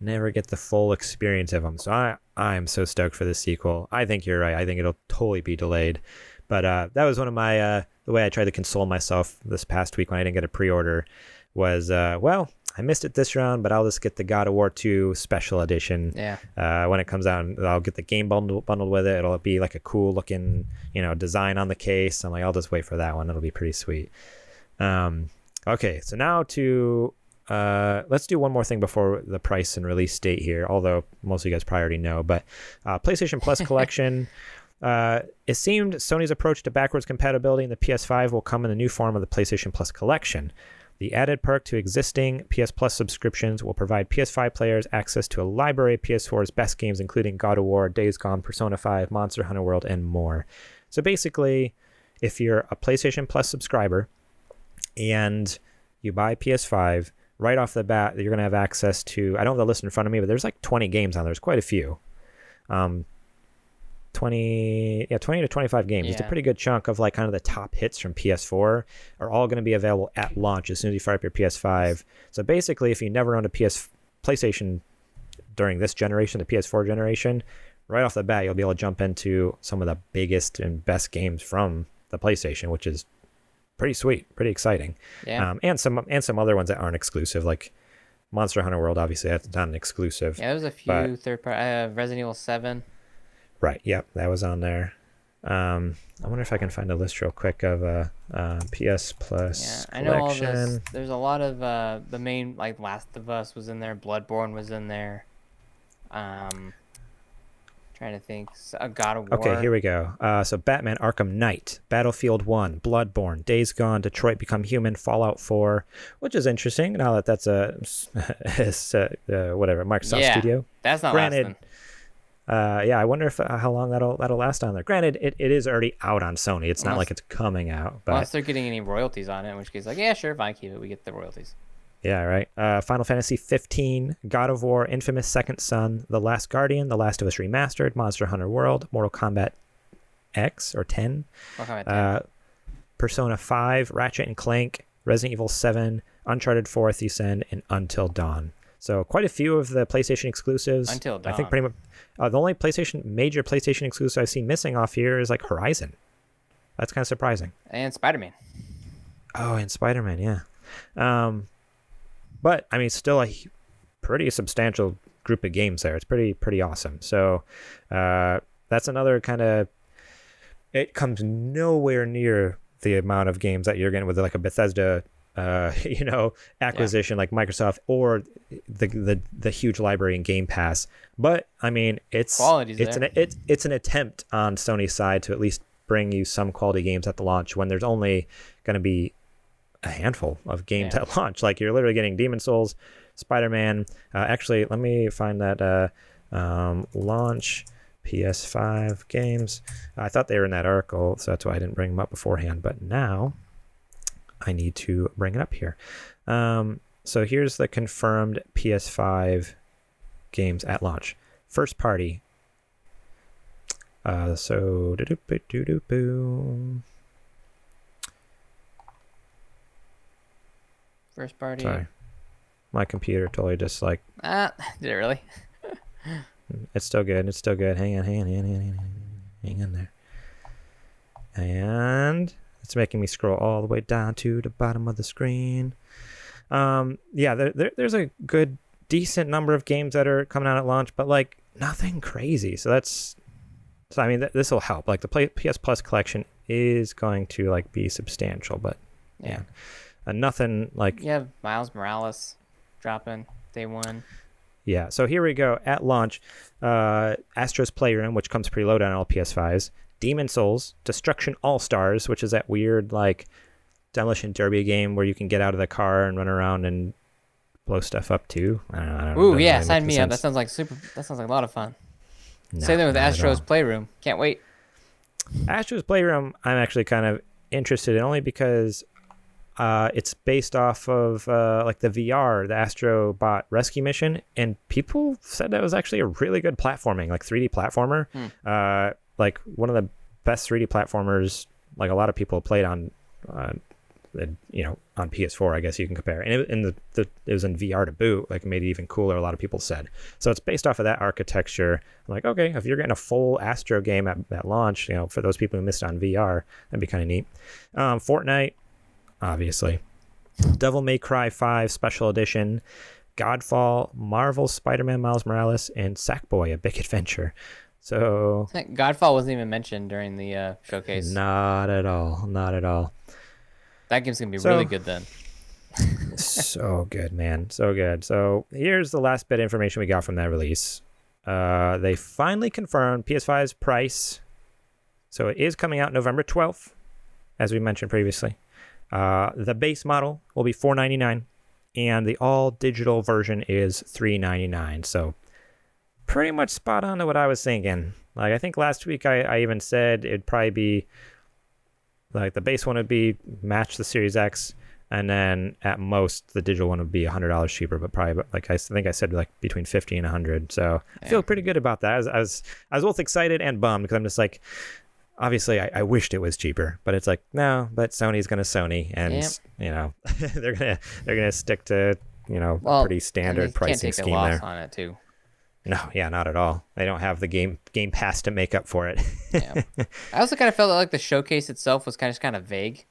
never get the full experience of them. So I I'm so stoked for this sequel. I think you're right. I think it'll totally be delayed. But uh, that was one of my uh, the way I tried to console myself this past week when I didn't get a pre-order was uh, well I missed it this round, but I'll just get the God of War 2 special edition Yeah. uh, when it comes out. I'll get the game bundle bundled with it. It'll be like a cool looking, you know, design on the case. I'm like, I'll just wait for that one. It'll be pretty sweet. Um, okay, so now to uh, let's do one more thing before the price and release date here. Although most of you guys probably already know, but uh, PlayStation Plus collection. Uh, it seemed Sony's approach to backwards compatibility in the PS5 will come in the new form of the PlayStation Plus collection. The added perk to existing PS Plus subscriptions will provide PS5 players access to a library of PS4's best games, including God of War, Days Gone, Persona 5, Monster Hunter World, and more. So basically, if you're a PlayStation Plus subscriber and you buy PS5, right off the bat, you're going to have access to, I don't have the list in front of me, but there's like 20 games on there. There's quite a few. Um, 20 yeah 20 to 25 games it's a pretty good chunk of like kind of the top hits from ps4 are all going to be available at launch as soon as you fire up your ps5 so basically if you never owned a ps playstation during this generation the ps4 generation right off the bat you'll be able to jump into some of the biggest and best games from the playstation which is pretty sweet pretty exciting Yeah. um, and some and some other ones that aren't exclusive like monster hunter world obviously that's not an exclusive yeah, there's a few but- third party. Uh, Resident Evil 7. Right. Yep. That was on there. Um, I wonder if I can find a list real quick of uh, uh PS Plus Yeah, I know all this. There's a lot of uh, the main like Last of Us was in there, Bloodborne was in there. Um, trying to think, uh, God of War. Okay, here we go. Uh, so Batman: Arkham Knight, Battlefield One, Bloodborne, Days Gone, Detroit: Become Human, Fallout 4, which is interesting. Now that that's a, it's, uh, uh, whatever Microsoft Yeah. Studio. That's not Granted, lasting. Uh, yeah, I wonder if uh, how long that'll that'll last on there. Granted, it, it is already out on Sony. It's not Unless- like it's coming out, but Unless they're getting any royalties on it, in which case, like, yeah, sure, fine, keep it. We get the royalties. Yeah, right. Uh, Final Fantasy 15, God of War, Infamous Second Son, The Last Guardian, The Last of Us Remastered, Monster Hunter World, Mortal Kombat X or 10, Mortal Kombat 10. uh, Persona 5, Ratchet and Clank, Resident Evil 7, Uncharted 4, Thief's End, and Until Dawn. So quite a few of the PlayStation exclusives. Until I think pretty much uh, the only PlayStation major PlayStation exclusive I've seen missing off here is like Horizon. That's kind of surprising. and Spider Man. Oh, and Spider Man, yeah. Um, but I mean, still a pretty substantial group of games there. It's pretty pretty awesome. So uh, that's another kind of. It comes nowhere near the amount of games that you're getting with like a Bethesda, uh, you know, acquisition like Microsoft or the the the huge library in Game Pass. But I mean, it's Quality's it's there. an it's it's an attempt on Sony's side to at least bring you some quality games at the launch when there's only going to be a handful of games Yeah. at launch. Like you're literally getting Demon Souls, Spider Man. Uh, actually, let me find that uh, um, launch PS5 games. I thought they were in that article, so that's why I didn't bring them up beforehand. But now I need to bring it up here. Um, so here's the confirmed PS5 games at launch. First party. Uh, so. First party. Sorry. My computer totally just like Ah, did it really? it's still good. It's still good. Hang on, hang on, hang on, hang on, hang on, hang on there. And it's making me scroll all the way down to the bottom of the screen. Um, yeah, there, there, there's a good, decent number of games that are coming out at launch, but like nothing crazy. So that's, so I mean, th- this will help. Like the Play, PS Plus collection is going to like be substantial, but Yeah. yeah, uh, nothing like You have Miles Morales dropping. day one. Yeah, so here we go. At launch, uh, Astro's Playroom, which comes preloaded on all PS5s, Demon Souls, Destruction All Stars, which is that weird like demolition derby game where you can get out of the car and run around and blow stuff up too. I don't know. I don't Ooh, yeah, really sign me up. That sounds like super. That sounds like a lot of fun. No, Same thing with Astro's. Playroom. Can't wait. Astro's Playroom, I'm actually kind of interested in only because uh, it's based off of uh, like the VR, the Astro Bot Rescue Mission, and people said that was actually a really good platforming, like 3D platformer. Uh, like one of the best 3D platformers. Like a lot of people played on, uh, you know, on PS4. I guess you can compare, and it, and the, the it was in VR to boot, like made it even cooler. A lot of people said. So it's based off of that architecture. I'm like, okay, if you're getting a full Astro game at, at launch, you know, for those people who missed on VR, that'd be kind of neat. Um, Fortnite, obviously. Devil May Cry 5 Special Edition, Godfall, Marvel Spider-Man Miles Morales, and Sackboy: A Big Adventure. So Godfall wasn't even mentioned during the uh, showcase. not at all, not at all. That game's gonna be So- really good then. so good, man. So good. So here's the last bit of information we got from that release. Uh, they finally confirmed PS5's price. So it is coming out November 12th, as we mentioned previously. Uh, the base model will be 499, and the all digital version is 399. So pretty much spot on to what I was thinking. Like I think last week I, I even said it'd probably be like the base one would be match the Series X, and then at most the digital one would be hundred dollars cheaper, but probably like I think I said like between fifty and hundred. So I feel pretty good about that. I was I was, I was both excited and bummed because I'm just like. Obviously, I, I wished it was cheaper, but it's like no. But Sony's gonna Sony, and Yep. you know they're gonna they're gonna stick to you know Well, pretty and standard pricing scheme there. on it too. No, yeah, not at all. They don't have the game game pass to make up for it. Yeah. I also kind of felt like the showcase itself was kind of kind of vague.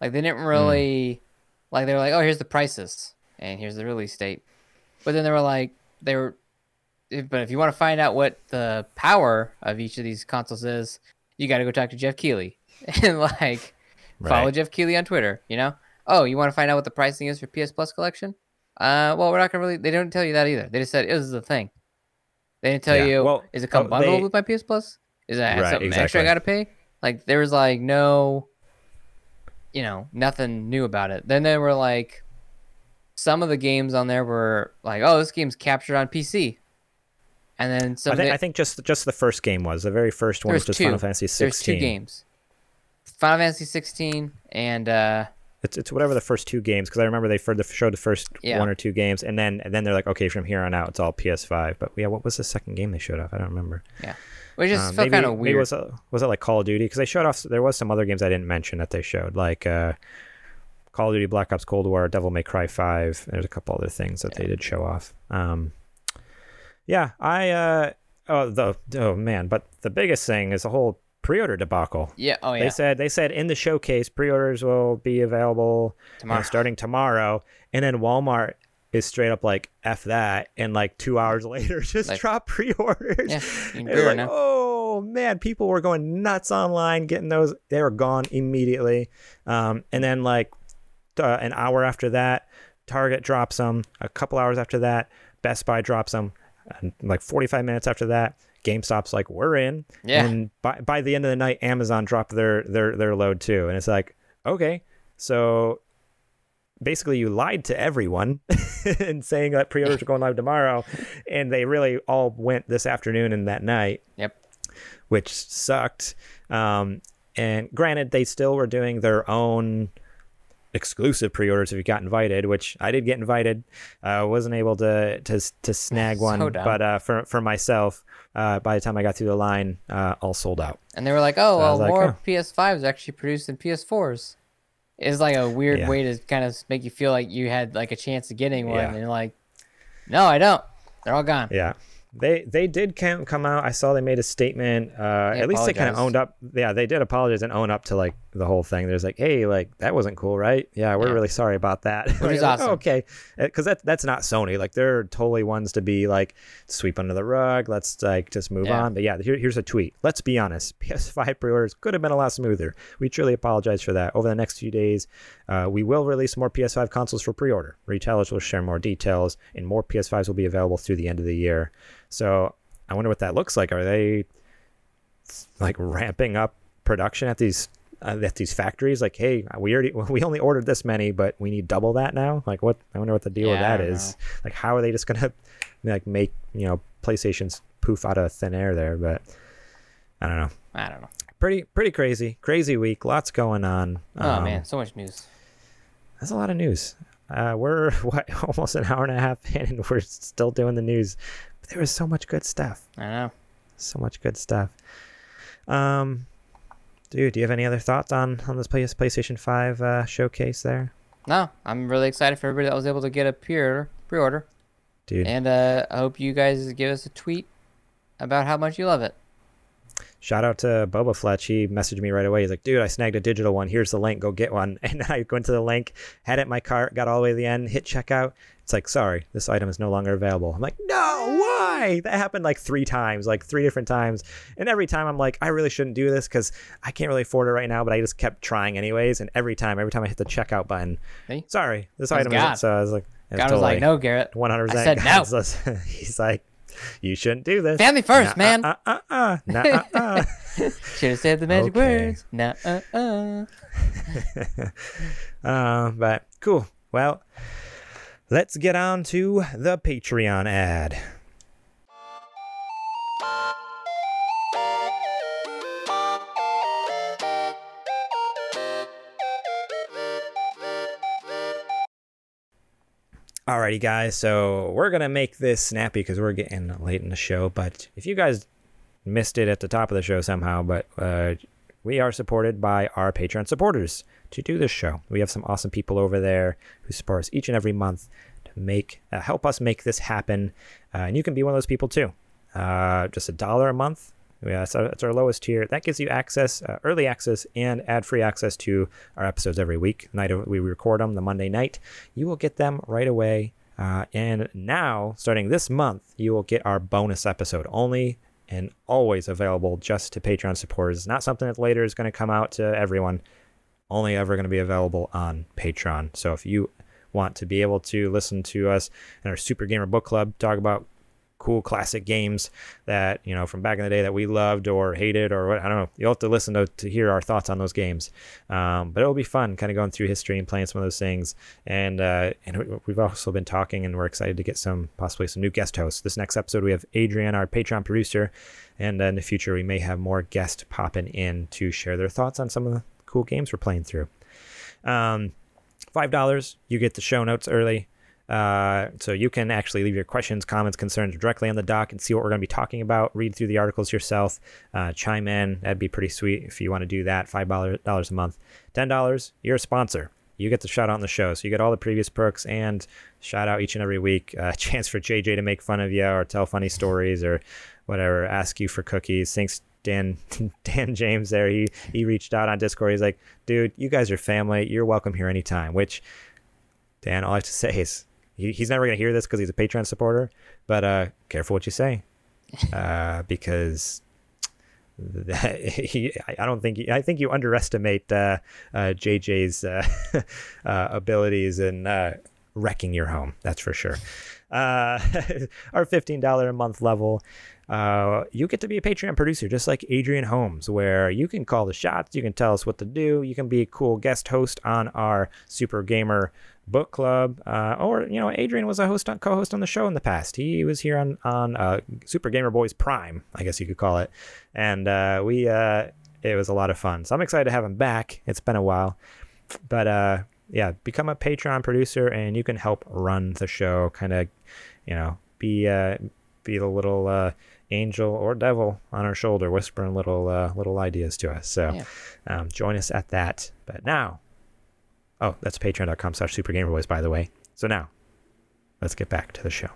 Like they didn't really, like they were like, oh, here's the prices and here's the release date, but then they were like, they were, but if you want to find out what the power of each of these consoles is, you got to go talk to Geoff Keighley and like follow Geoff Keighley on Twitter. You know, oh, you want to find out what the pricing is for PS Plus collection? Uh, well, we're not gonna really. They don't tell you that either. They just said it was the thing. They didn't tell Yeah, you. well, is it come oh, bundled they- with my PS Plus? Is that Right, something extra I got to pay? Like there was like no, you know, nothing new about it. Then there were like, some of the games on there were like, oh, this game's captured on PC, and then some. I of think the- I think just just the first game was the very first one, which was two. Final Fantasy 16. There's 16. two games. Final Fantasy 16 and uh, It's, it's whatever the first two games because I remember they for the, showed the first Yeah. one or two games and then and then they're like okay from here on out it's all PS5 but yeah what was the second game they showed off? I don't remember. Yeah, which just Um, felt kind of weird. was it, was it like Call of Duty? Because they showed off there was some other games I didn't mention that they showed like uh, Call of Duty Black Ops Cold War Devil May Cry 5 there's a couple other things that they did show off. Um yeah I uh oh the oh man but the biggest thing is the whole pre-order debacle yeah. Oh yeah. they said they said in the showcase pre-orders will be available you know, starting tomorrow, and then Walmart is straight up like f that, and like two hours later just Like- drop pre-orders. Yeah, you can And pre-order like, now. oh man, people were going nuts online getting those. They were gone immediately, um, and then like uh, an hour after that, Target drops them. A couple hours after that, Best Buy drops them. And like 45 minutes after that, GameStop's like, we're in. Yeah. And by, by the end of the night, Amazon dropped their, their, their load too. And it's like, okay, so basically you lied to everyone and saying that pre-orders are going live tomorrow. And they really all went this afternoon and that night Yep. which sucked. Um, and granted, they still were doing their own exclusive pre-orders if you got invited, which I did get invited. I uh, wasn't able to to to snag one, dumb. but uh, for for myself, uh, by the time I got through the line, uh, all sold out. And they were like, oh, I well, like, more oh. PS5s are actually produced than PS4s. It's like a weird Yeah. way to kind of make you feel like you had like a chance of getting one. Yeah. And you're like, no, I don't. They're all gone. Yeah. They they did come come out. I saw they made a statement. Uh, at least they kind of owned up. Yeah, they did apologize and own up to like the whole thing. There's like, hey, like that wasn't cool, right? Yeah, we're Yeah. really sorry about that. Which is Like, awesome. "Oh, okay, because that's that's not Sony. Like they're totally ones to be like sweep under the rug. Let's like just move Yeah. on. But yeah, here, here's a tweet. Let's be honest. PS5 pre-orders could have been a lot smoother. We truly apologize for that. Over the next few days, uh, we will release more PS5 consoles for pre-order. Retailers will share more details, and more PS5s will be available through the end of the year. So I wonder what that looks like. Are they like ramping up production at these uh, at these factories? Like, hey, we already we only ordered this many, but we need double that now. Like, what? I wonder what the deal with Yeah, I that don't. Like, how are they just gonna like make you know PlayStation's poof out of thin air there? But I don't know. I don't know. Pretty pretty crazy, crazy week. Lots going on. Oh Um, man, so much news. that's a lot of news. Uh, we're what almost an hour and a half in, and we're still doing the news. But there was so much good stuff. I know. So much good stuff. Um, dude, do you have any other thoughts on on this PlayStation Five uh, showcase there, No, I'm really excited for everybody that was able to get a pre-order. Pre-order, dude? and uh, I hope you guys give us a tweet about how much you love it. Shout out to Boba Fletch. He messaged me right away. He's like, dude, I snagged a digital one. Here's the link. Go get one. And I went to the link, had it in my cart, got all the way to the end, hit checkout. It's like, sorry, this item is no longer available. I'm like, no, why? That happened like three times, like three different times. And every time I'm like, I really shouldn't do this because I can't really afford it right now, but I just kept trying anyways. And every time, every time I hit the checkout button, See? sorry, this item God. isn't. So I was like, God was like, "No, Garrett, 100%. I said no. He's like, you shouldn't do this. family first, man. Uh, uh, uh, nah, uh, uh. Should have said the magic Okay. words. Nah, uh, uh. Uh, but cool. Well, let's get on to the Patreon ad. Alrighty, guys. So we're gonna make this snappy because we're getting late in the show. But if you guys missed it at the top of the show somehow, but uh, we are supported by our Patreon supporters to do this show. We have some awesome people over there who support us each and every month to make uh, help us make this happen. Uh, and you can be one of those people too. Uh, just a dollar a month. Yeah, that's our, that's our lowest tier. That gives you access, uh, early access, and ad-free access to our episodes every week. The night of, we record them, the Monday night, you will get them right away. Uh, and now, starting this month, you will get our bonus episode only and always available just to Patreon supporters. It's not something that later is going to come out to everyone. Only ever going to be available on Patreon. So if you want to be able to listen to us in our Super Gamer Book Club talk about cool classic games that you know from back in the day that we loved or hated or what I don't know. You'll have to listen to, to hear our thoughts on those games. Um, but it'll be fun, kind of going through history and playing some of those things. And uh, and we- we've also been talking, and we're excited to get some possibly some new guest hosts. This next episode we have Adrian, our Patreon producer, and uh, in the future we may have more guests popping in to share their thoughts on some of the cool games we're playing through. Um, five dollars, you get the show notes early. Uh, so you can actually leave your questions, comments, concerns directly on the doc and see what we're going to be talking about. Read through the articles yourself, uh, chime in. That'd be pretty sweet if you want to do that. Five dollars a month, ten dollars. You're a sponsor. You get the shout out on the show, so you get all the previous perks and shout out each and every week. A chance for JJ to make fun of you or tell funny stories or whatever. Ask you for cookies. Thanks. Dan Dan James there he he reached out on Discord. He's like, dude, you guys are family. You're welcome here anytime. Which Dan, all I have to say is he, he's never gonna hear this because he's a Patreon supporter. But uh, careful what you say, uh, because that, he, I don't think I think you underestimate uh, uh, JJ's uh, uh, abilities in uh, wrecking your home. That's for sure. Uh, our fifteen dollar a month level. Uh, you get to be a Patreon producer, just like Adrian Holmes, where you can call the shots, you can tell us what to do, you can be a cool guest host on our Super Gamer book club, uh, or you know, Adrian was a host, on, co-host on the show in the past. He was here on on uh, Super Gamer Boys Prime, I guess you could call it, and uh, we uh, it was a lot of fun. So I'm excited to have him back. It's been a while, but uh, yeah, become a Patreon producer, and you can help run the show. Kind of, you know, be uh, be the little uh, angel or devil on our shoulder, whispering little uh, little ideas to us. So Yeah. um, join us at that. But now, Oh, that's patreon.com slash supergamerboys, by the way. So now, let's get back to the show.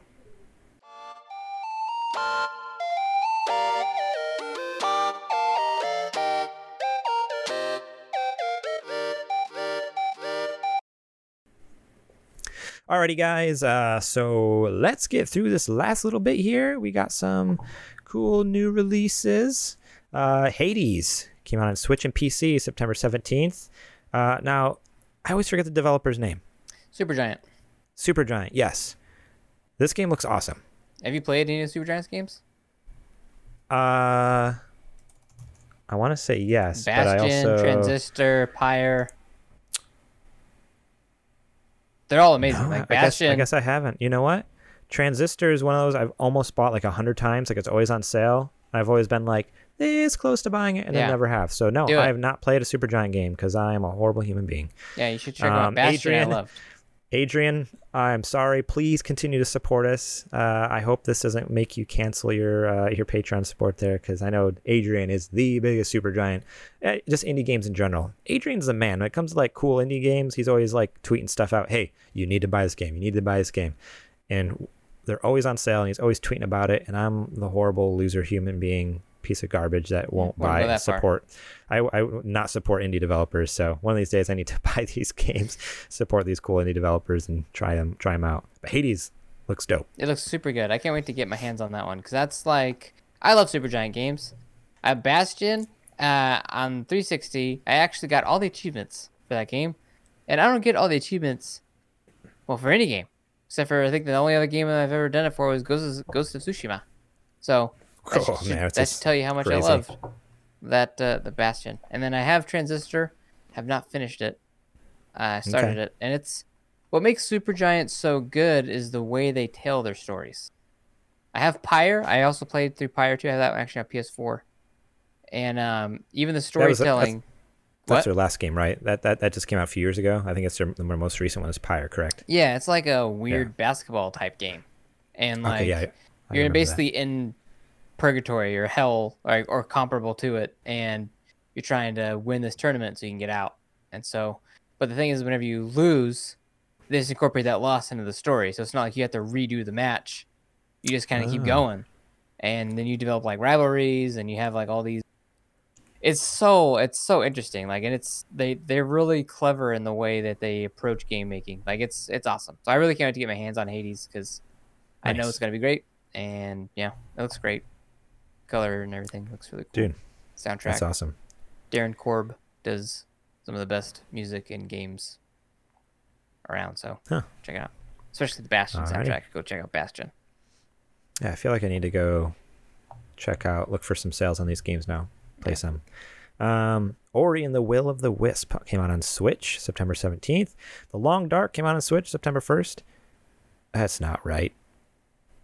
Alrighty, guys. Uh, so let's get through this last little bit here. We got some cool new releases. Uh, Hades came out on Switch and PC September 17th. Uh, now, I always forget the developer's name. Supergiant. Supergiant, yes. This game looks awesome. Have you played any of Supergiant's games? Uh, I want to say yes, but I Bastion, also Transistor, Pyre. They're all amazing. No, like I guess, I guess I haven't. You know what? Transistor is one of those I've almost bought like a hundred times. Like it's always on sale. I've always been like this close to buying it, and Yeah. I never have. So no, I have not played a Supergiant game because I am a horrible human being. Yeah, you should check out Um, Bastion. Adrian- I loved. Adrian, I'm sorry. Please continue to support us. Uh, I hope this doesn't make you cancel your uh, your Patreon support there because I know Adrian is the biggest Supergiant. Uh, just indie games in general. Adrian's the man when it comes to like cool indie games. He's always like tweeting stuff out. Hey, you need to buy this game. You need to buy this game, and they're always on sale. And he's always tweeting about it. And I'm the horrible loser human being piece of garbage that won't buy that support. I, I would not support indie developers. So one of these days I need to buy these games, support these cool indie developers, and try them try them out. But Hades looks dope. It looks super good. I can't wait to get my hands on that one because that's like I love Supergiant games. I have Bastion uh, on 360. I actually got all the achievements for that game, and I don't get all the achievements. Well, for any game, except for I think the only other game that I've ever done it for was Ghost of, Ghost of Tsushima. So that, Oh, should, man, it's that should tell you how much crazy. I love that uh, the Bastion. And then I have Transistor. Have not finished it. I started Okay. it, and it's what makes Supergiant so good is the way they tell their stories. I have Pyre. I also played through Pyre too. I have that actually on PS4. And um, even the that's- storytelling. That's What? their last game, right? That that, that just came out a few years ago. I think it's their, their most recent one is Pyre, correct? yeah, it's like a weird basketball type game, and like okay, yeah. I- I you're remember that. basically in purgatory or hell or, or comparable to it and you're trying to win this tournament so you can get out. And so but the thing is whenever you lose they just incorporate that loss into the story. So it's not like you have to redo the match. You just kind of keep Ah. going. And then you develop like rivalries and you have like all these it's so it's so interesting like and it's they they're really clever in the way that they approach game making. Like it's it's awesome. So i really can't wait to get my hands on hades because i know it's going to be great and yeah it looks great color and everything looks really cool Dude, soundtrack That's awesome. darren korb does some of the best music in games around so Huh. check it out especially the bastion Alrighty. soundtrack go check out bastion Yeah, I feel like I need to go check out, look for some sales on these games now. Play some. Um, Ori and the Will of the Wisp came out on Switch September 17th. The Long Dark came out on Switch September 1st. That's not right.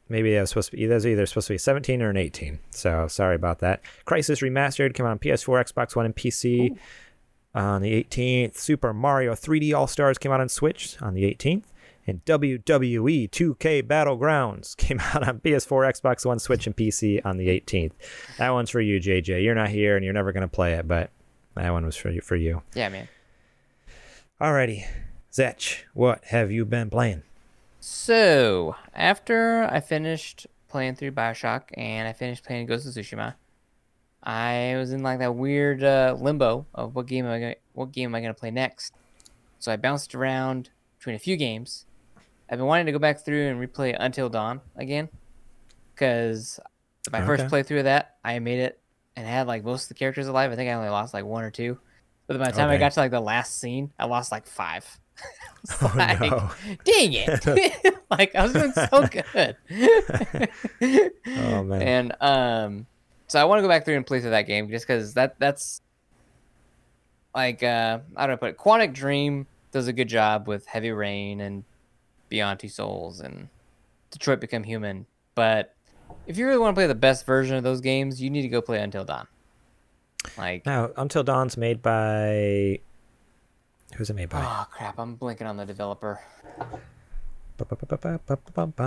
Maybe that was supposed to be those are either supposed to be 17 or an 18. So sorry about that. Crysis Remastered came out on PS4, Xbox One, and PC on the 18th. Super Mario 3D All Stars came out on Switch on the 18th. And WWE 2K Battlegrounds came out on PS4, Xbox One, Switch, and PC on the 18th. That one's for you, JJ. You're not here and you're never going to play it, but that one was for you. For you. yeah man Alrighty. Zetch, what have you been playing? So, after I finished playing through Bioshock and I finished playing Ghost of Tsushima, I was in like that weird uh, limbo of what game am I gonna, what game am I gonna play next. So I bounced around between a few games. I've been wanting to go back through and replay Until Dawn again, because my first playthrough of that, I made it and had like most of the characters alive. I think I only lost like one or two. But by the time I got to like the last scene, I lost like five. Oh, like, no. Dang it! like I was doing so good. Oh, man. And um, so I want to go back through and play through that game just because that that's like uh, I don't know, but Quantic Dream does a good job with Heavy Rain and Beyond Two Souls and Detroit Become Human. But if you really want to play the best version of those games, you need to go play Until Dawn. Like, Now, Until Dawn's made by. Who's it made by? oh crap, I'm blinking on the developer.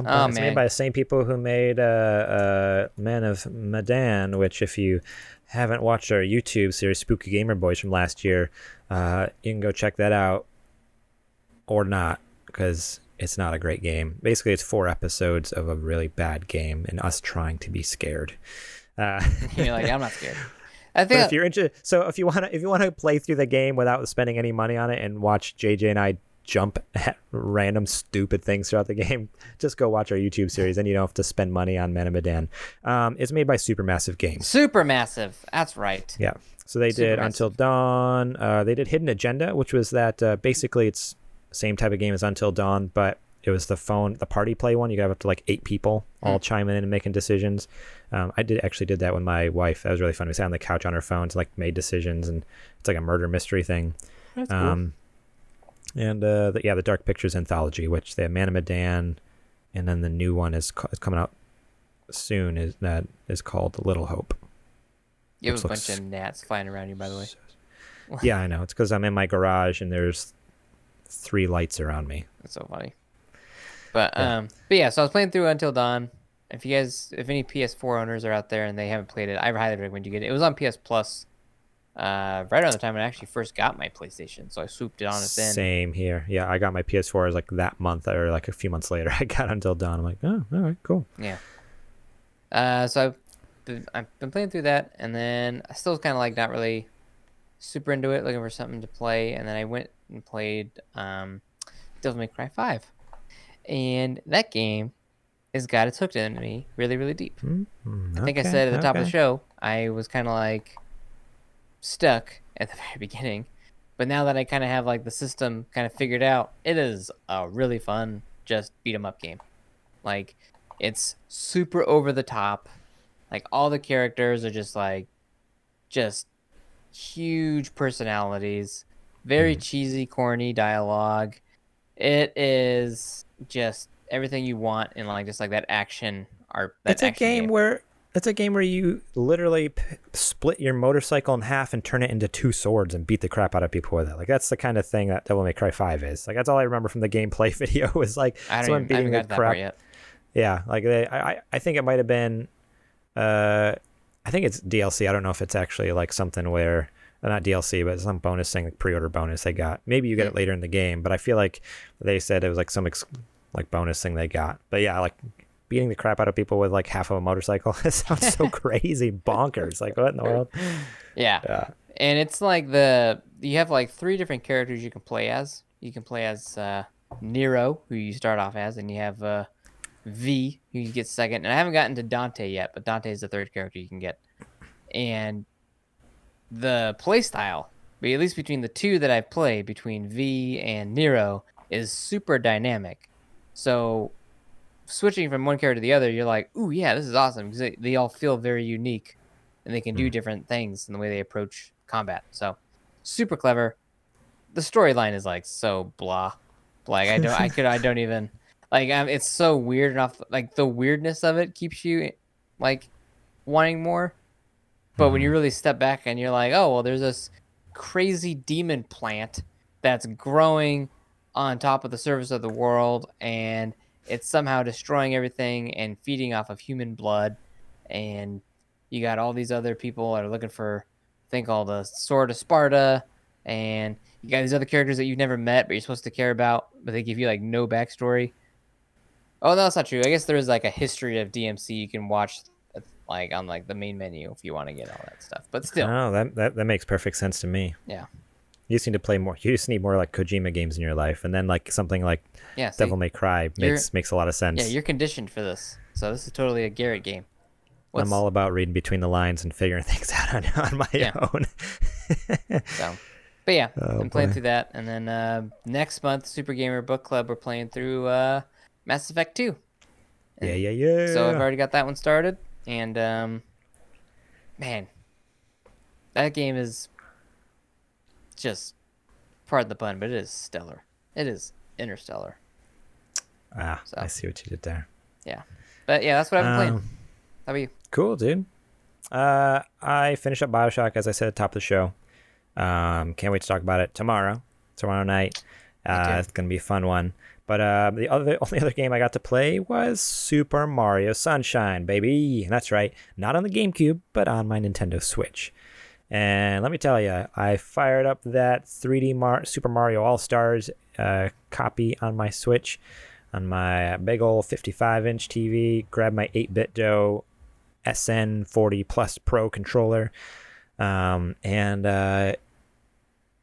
Oh, it's man. made by the same people who made uh, uh, Men of Medan, which, if you haven't watched our YouTube series, Spooky Gamer Boys from last year, uh, you can go check that out or not, because it's not a great game. Basically, it's four episodes of a really bad game and us trying to be scared. Uh, You're like, I'm not scared. I but think if you're interested, so if you want to, if you want to play through the game without spending any money on it and watch JJ and I jump at random stupid things throughout the game, just go watch our YouTube series, and you don't have to spend money on Man of Medan. Um, it's made by Supermassive Games. Supermassive. That's right. Yeah. So they did Until Dawn. Uh, they did Hidden Agenda, which was that uh, basically it's same type of game as Until Dawn, but it was the phone, the party play one. You got up to like eight people all chiming in and making decisions. Um, I did actually did that with my wife. That was really fun. We sat on the couch on our phones, like made decisions, and it's like a murder mystery thing. That's cool. Um, and uh, the, yeah, the Dark Pictures anthology, which the Man of Medan, and then the new one is, co- is coming out soon. Is that is called Little Hope. you have a bunch of gnats flying around you, by the way. yeah, I know. It's because I'm in my garage and there's three lights around me. That's so funny. But Yeah. um, but yeah, so I was playing through Until Dawn. If you guys, if any PS4 owners are out there and they haven't played it, I highly recommend you get it. It was on PS Plus, uh, right around the time I actually first got my PlayStation, so I swooped it on it then. Same here. Yeah, I got my PS4 as like that month or like a few months later. I got Until Dawn. I'm like, oh, all right, cool. Yeah. Uh, so I've been, I've been playing through that, and then I still kind of like not really super into it, looking for something to play, and then I went and played um, Devil May Cry Five, and that game has got its hooked into me really, really deep. Mm, I think I said at the top of the show, I was kind of like stuck at the very beginning. But now that I kind of have like the system kind of figured out, it is a really fun just beat 'em up game. Like it's super over the top. Like all the characters are just like just huge personalities, very Hmm. cheesy, corny dialogue. It is just everything you want in like just like that action art. That It's a action game, where it's a game where you literally p- split your motorcycle in half and turn it into two swords and beat the crap out of people with it. Like that's the kind of thing that Devil May Cry Five is. Like that's all I remember from the gameplay video was like I someone even, beating haven't the got to that crap. Yeah, like they, I, I- I think it might have been, uh, I think it's DLC. I don't know if it's actually like something where, not DLC, but some bonus thing, like pre-order bonus they got. Maybe you get it later in the game, but I feel like they said it was like some ex- like bonus thing they got. But yeah, like beating the crap out of people with like half of a motorcycle. it sounds so crazy, bonkers. Like what in the world? Yeah. Yeah. And it's like the you have like three different characters you can play as. You can play as uh, Nero, who you start off as, and you have uh, V, who you get second. And I haven't gotten to Dante yet, but Dante is the third character you can get. And the play style, but at least between the two that I've played, between V and Nero, is super dynamic. So switching from one character to the other, you're like, ooh, yeah, this is awesome because they, they all feel very unique and they can do different things in the way they approach combat. So super clever. The storyline is like so blah. Like I don't, I could, I don't even like. Um, it's so weird enough. Like the weirdness of it keeps you like wanting more. But when you mm-hmm. really step back and you're like, oh well, there's this crazy demon plant that's growing on top of the surface of the world, and it's somehow destroying everything and feeding off of human blood, and you got all these other people that are looking for a thing called the Sword of Sparta, and you got these other characters that you've never met but you're supposed to care about, but they give you like no backstory. Oh no, that's not true. I guess there is like a history of DMC you can watch, like on like the main menu if you want to get all that stuff. But still, Oh, that, that that makes perfect sense to me. yeah, You just need to play more. You just need more like Kojima games in your life, and then like something like yeah. Devil May Cry makes makes a lot of sense. yeah, you're conditioned for this, so this is totally a Garrett game. What's, I'm all about reading between the lines and figuring things out on, on my Yeah. own. So, but yeah, Oh, I'm playing boy. through that, and then uh, next month, Super Gamer Book Club, we're playing through uh, Mass Effect 2. yeah, yeah, yeah. So I've already got that one started, and um, man, that game is just, pardon the pun, but it is stellar. It is interstellar. ah, so. I see what you did there. Yeah, but yeah, that's what I've been playing. Um, How about you? Cool, dude. Uh, I finished up Bioshock as I said at the top of the show. Um, can't wait to talk about it tomorrow. Tomorrow night. Uh, it's gonna be a fun one. But uh, the other only other game I got to play was Super Mario Sunshine, baby. That's right, not on the GameCube, but on my Nintendo Switch. And let me tell you, I fired up that 3D Mar- Super Mario All Stars uh, copy on my Switch, on my big old 55 inch TV. Grabbed my 8BitDo SN40 Plus Pro controller, um, and uh,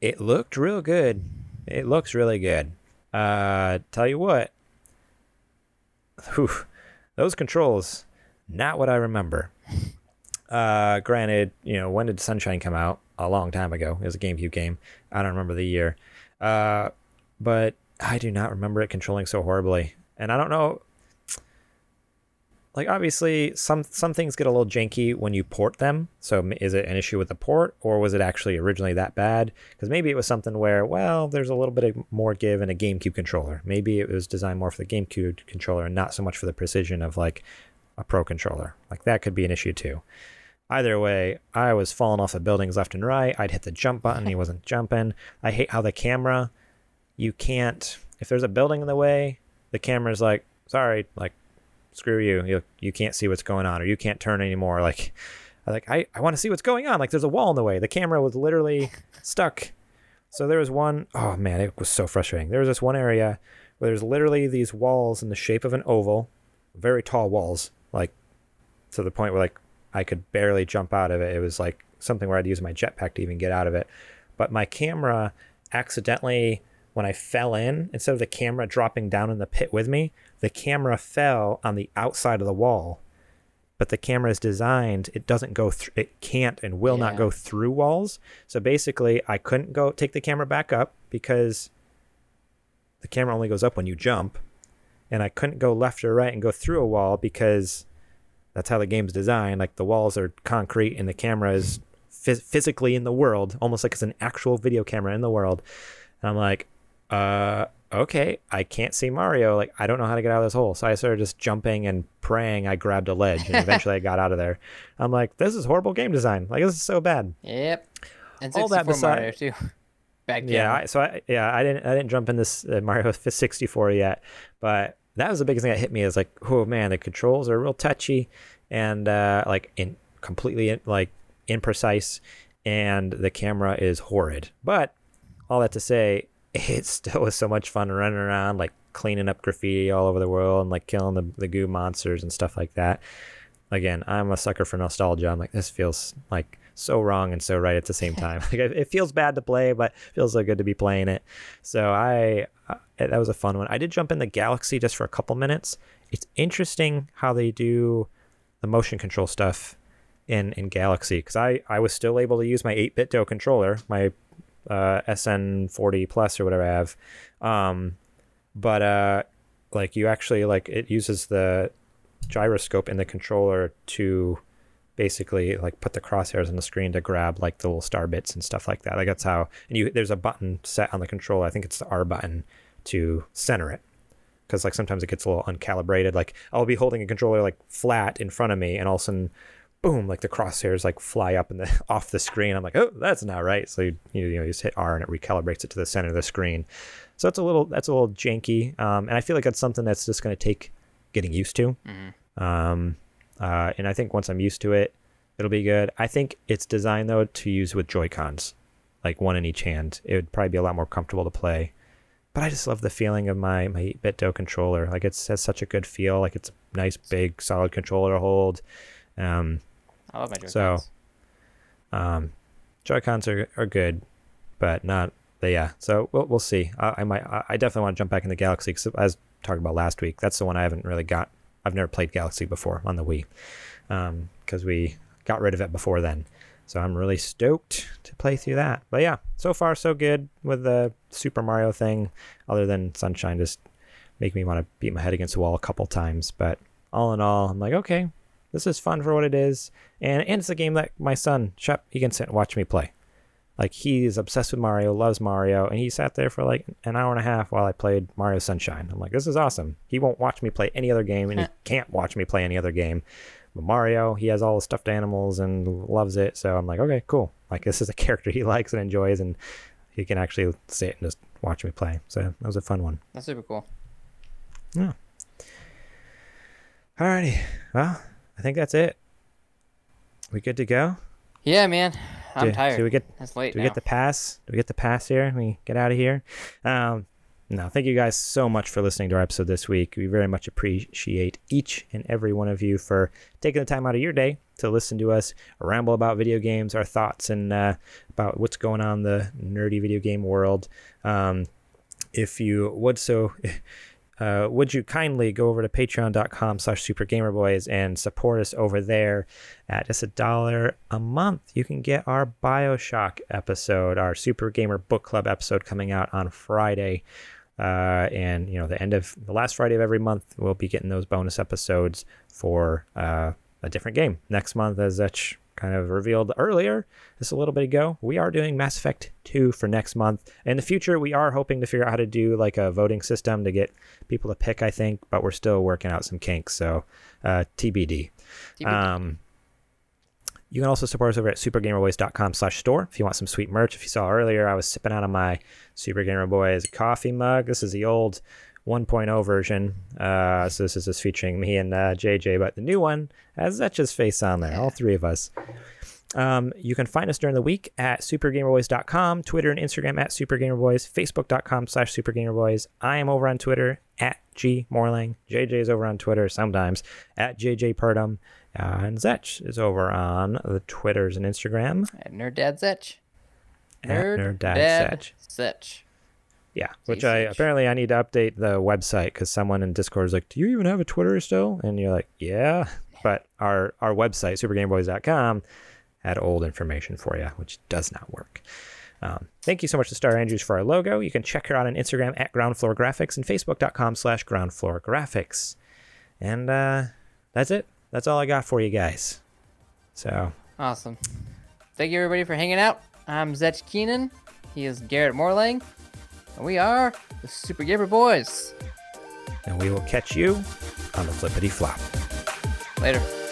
it looked real good. It looks really good. Uh, tell you what, whew, those controls, not what I remember. Uh, granted, you know, when did Sunshine come out? A long time ago. It was a GameCube game. I don't remember the year. Uh, but I do not remember it controlling so horribly. And I don't know. Like obviously, some some things get a little janky when you port them. So is it an issue with the port, or was it actually originally that bad? Because maybe it was something where, well, there's a little bit of more give in a GameCube controller. Maybe it was designed more for the GameCube controller and not so much for the precision of like a Pro controller. Like that could be an issue too. Either way, I was falling off of buildings left and right. I'd hit the jump button, he wasn't jumping. I hate how the camera, you can't, if there's a building in the way, the camera's like, sorry, like, screw you. You, you can't see what's going on, or you can't turn anymore. Like, I like, I, I want to see what's going on. Like, there's a wall in the way. The camera was literally stuck. So there was one, oh man, it was so frustrating. There was this one area where there's literally these walls in the shape of an oval, very tall walls, like to the point where like I could barely jump out of it. It was like something where I'd use my jetpack to even get out of it. But my camera accidentally, when I fell in, instead of the camera dropping down in the pit with me, the camera fell on the outside of the wall. But the camera is designed, it doesn't go through, it can't and will not go through walls. So basically, I couldn't go take the camera back up because the camera only goes up when you jump. And I couldn't go left or right and go through a wall because that's how the game's designed. Like the walls are concrete and the camera is phys- physically in the world, almost like it's an actual video camera in the world. And I'm like, uh, okay, I can't see Mario. Like, I don't know how to get out of this hole. So I started just jumping and praying. I grabbed a ledge and eventually I got out of there. I'm like, this is horrible game design. Like, this is so bad. Yep. And All 64 that beside- Mario too. Back. Yeah, I, so I yeah, I didn't I didn't jump in this uh, Mario 64 yet, but that was the biggest thing that hit me is like, oh man, the controls are real touchy and uh, like in completely in, like imprecise, and the camera is horrid. But all that to say, it still was so much fun running around like cleaning up graffiti all over the world and like killing the the goo monsters and stuff like that. Again, I'm a sucker for nostalgia. I'm like, this feels like so wrong and so right at the same time. like it, feels bad to play, but feels so good to be playing it. So I uh, that was a fun one. I did jump in the Galaxy just for a couple minutes. It's interesting how they do the motion control stuff in in Galaxy because I I was still able to use my 8BitDo controller, my uh, SN40 Plus or whatever I have. Um, but uh, like you actually like it uses the gyroscope in the controller to basically like put the crosshairs on the screen to grab like the little star bits and stuff like that. Like that's how and you there's a button set on the controller. I think it's the R button to center it. Because like sometimes it gets a little uncalibrated. Like I'll be holding a controller like flat in front of me, and all of a sudden, boom! Like the crosshairs like fly up in the off the screen. I'm like, oh, that's not right. So you you know you just hit R and it recalibrates it to the center of the screen. So it's a little that's a little janky, um, and I feel like that's something that's just going to take getting used to. Um, uh, and I think once I'm used to it, it'll be good. I think it's designed though to use with Joy Cons, like one in each hand. It would probably be a lot more comfortable to play. But I just love the feeling of my my 8BitDo controller. Like it has such a good feel. Like it's a nice big solid controller to hold. Um, I love my Joy So, um, Joy Cons are, are good, but not. But yeah, so we'll we'll see. I, I might. I definitely want to jump back into Galaxy because as talked about last week, that's the one I haven't really got. I've never played Galaxy before on the Wii, because we got rid of it before then. So I'm really stoked to play through that. But yeah, so far so good with the Super Mario thing. Other than Sunshine, just make me want to beat my head against the wall a couple times. But all in all, I'm like, okay, this is fun for what it is, and and it's a game that my son Shep he can sit and watch me play. Like he is obsessed with Mario, loves Mario, and he sat there for like an hour and a half while I played Mario Sunshine. I'm like, this is awesome. He won't watch me play any other game, and he can't watch me play any other game. But Mario, he has all the stuffed animals and loves it. So I'm like, okay, cool. Like this is a character he likes and enjoys, and he can actually sit and just watch me play. So that was a fun one. That's super cool. Yeah. Alrighty, well, I think that's it. We good to go? Yeah, man. I'm do, tired. Do we get It's late do we now. get the pass? Do we get the pass here? We get out of here. Um, no, thank you guys so much for listening to our episode this week. We very much appreciate each and every one of you for taking the time out of your day to listen to us ramble about video games, our thoughts, and uh, about what's going on in the nerdy video game world. Um, if you would so uh, would you kindly go over to patreon.com slash supergamerboys and support us over there? At just a dollar a month you can get our bioshock episode our super gamer book club episode coming out on friday. Uh, and you know the end of the last friday of every month we'll be getting those bonus episodes for uh, a different game. Next month as such kind of revealed earlier, just a little bit ago, we are doing Mass Effect 2 for next month. In the future, we are hoping to figure out how to do like a voting system to get people to pick, I think, but we're still working out some kinks. So uh, TBD. TBD. Um, you can also support us over at supergamerboys.com slash store if you want some sweet merch. If you saw earlier, I was sipping out of my Super Gamer Boys coffee mug. This is the old 1.0 version. Uh, so this is just featuring me and uh, JJ, but the new one has Zetch's face on there, all three of us. Um, you can find us during the week at supergamerboys.com, Twitter and Instagram at supergamerboys, facebook.com slash supergamerboys. I am over on Twitter at G Morlang. JJ is over on Twitter sometimes at JJ Purdom. Uh, and Zetch is over on the Twitters and Instagram. At Nerd Dad Zetch. Nerd, Nerd Dad, Dad Zetch. Zetch. Yeah, which I apparently I need to update the website because someone in Discord is like, "Do you even have a Twitter still?" And you're like, "Yeah," but our our website supergameboys.com had old information for you, which does not work. Um, thank you so much to Star Andrews for our logo. You can check her out on Instagram at Ground Floor Graphics and Facebook.com slash Ground Floor Graphics. And uh, that's it. That's all I got for you guys. So awesome. Thank you everybody for hanging out. I'm Zetch Keenan. He is Garrett Morlang. And we are the Super Gamer Boys. And we will catch you on the flippity flop. Later.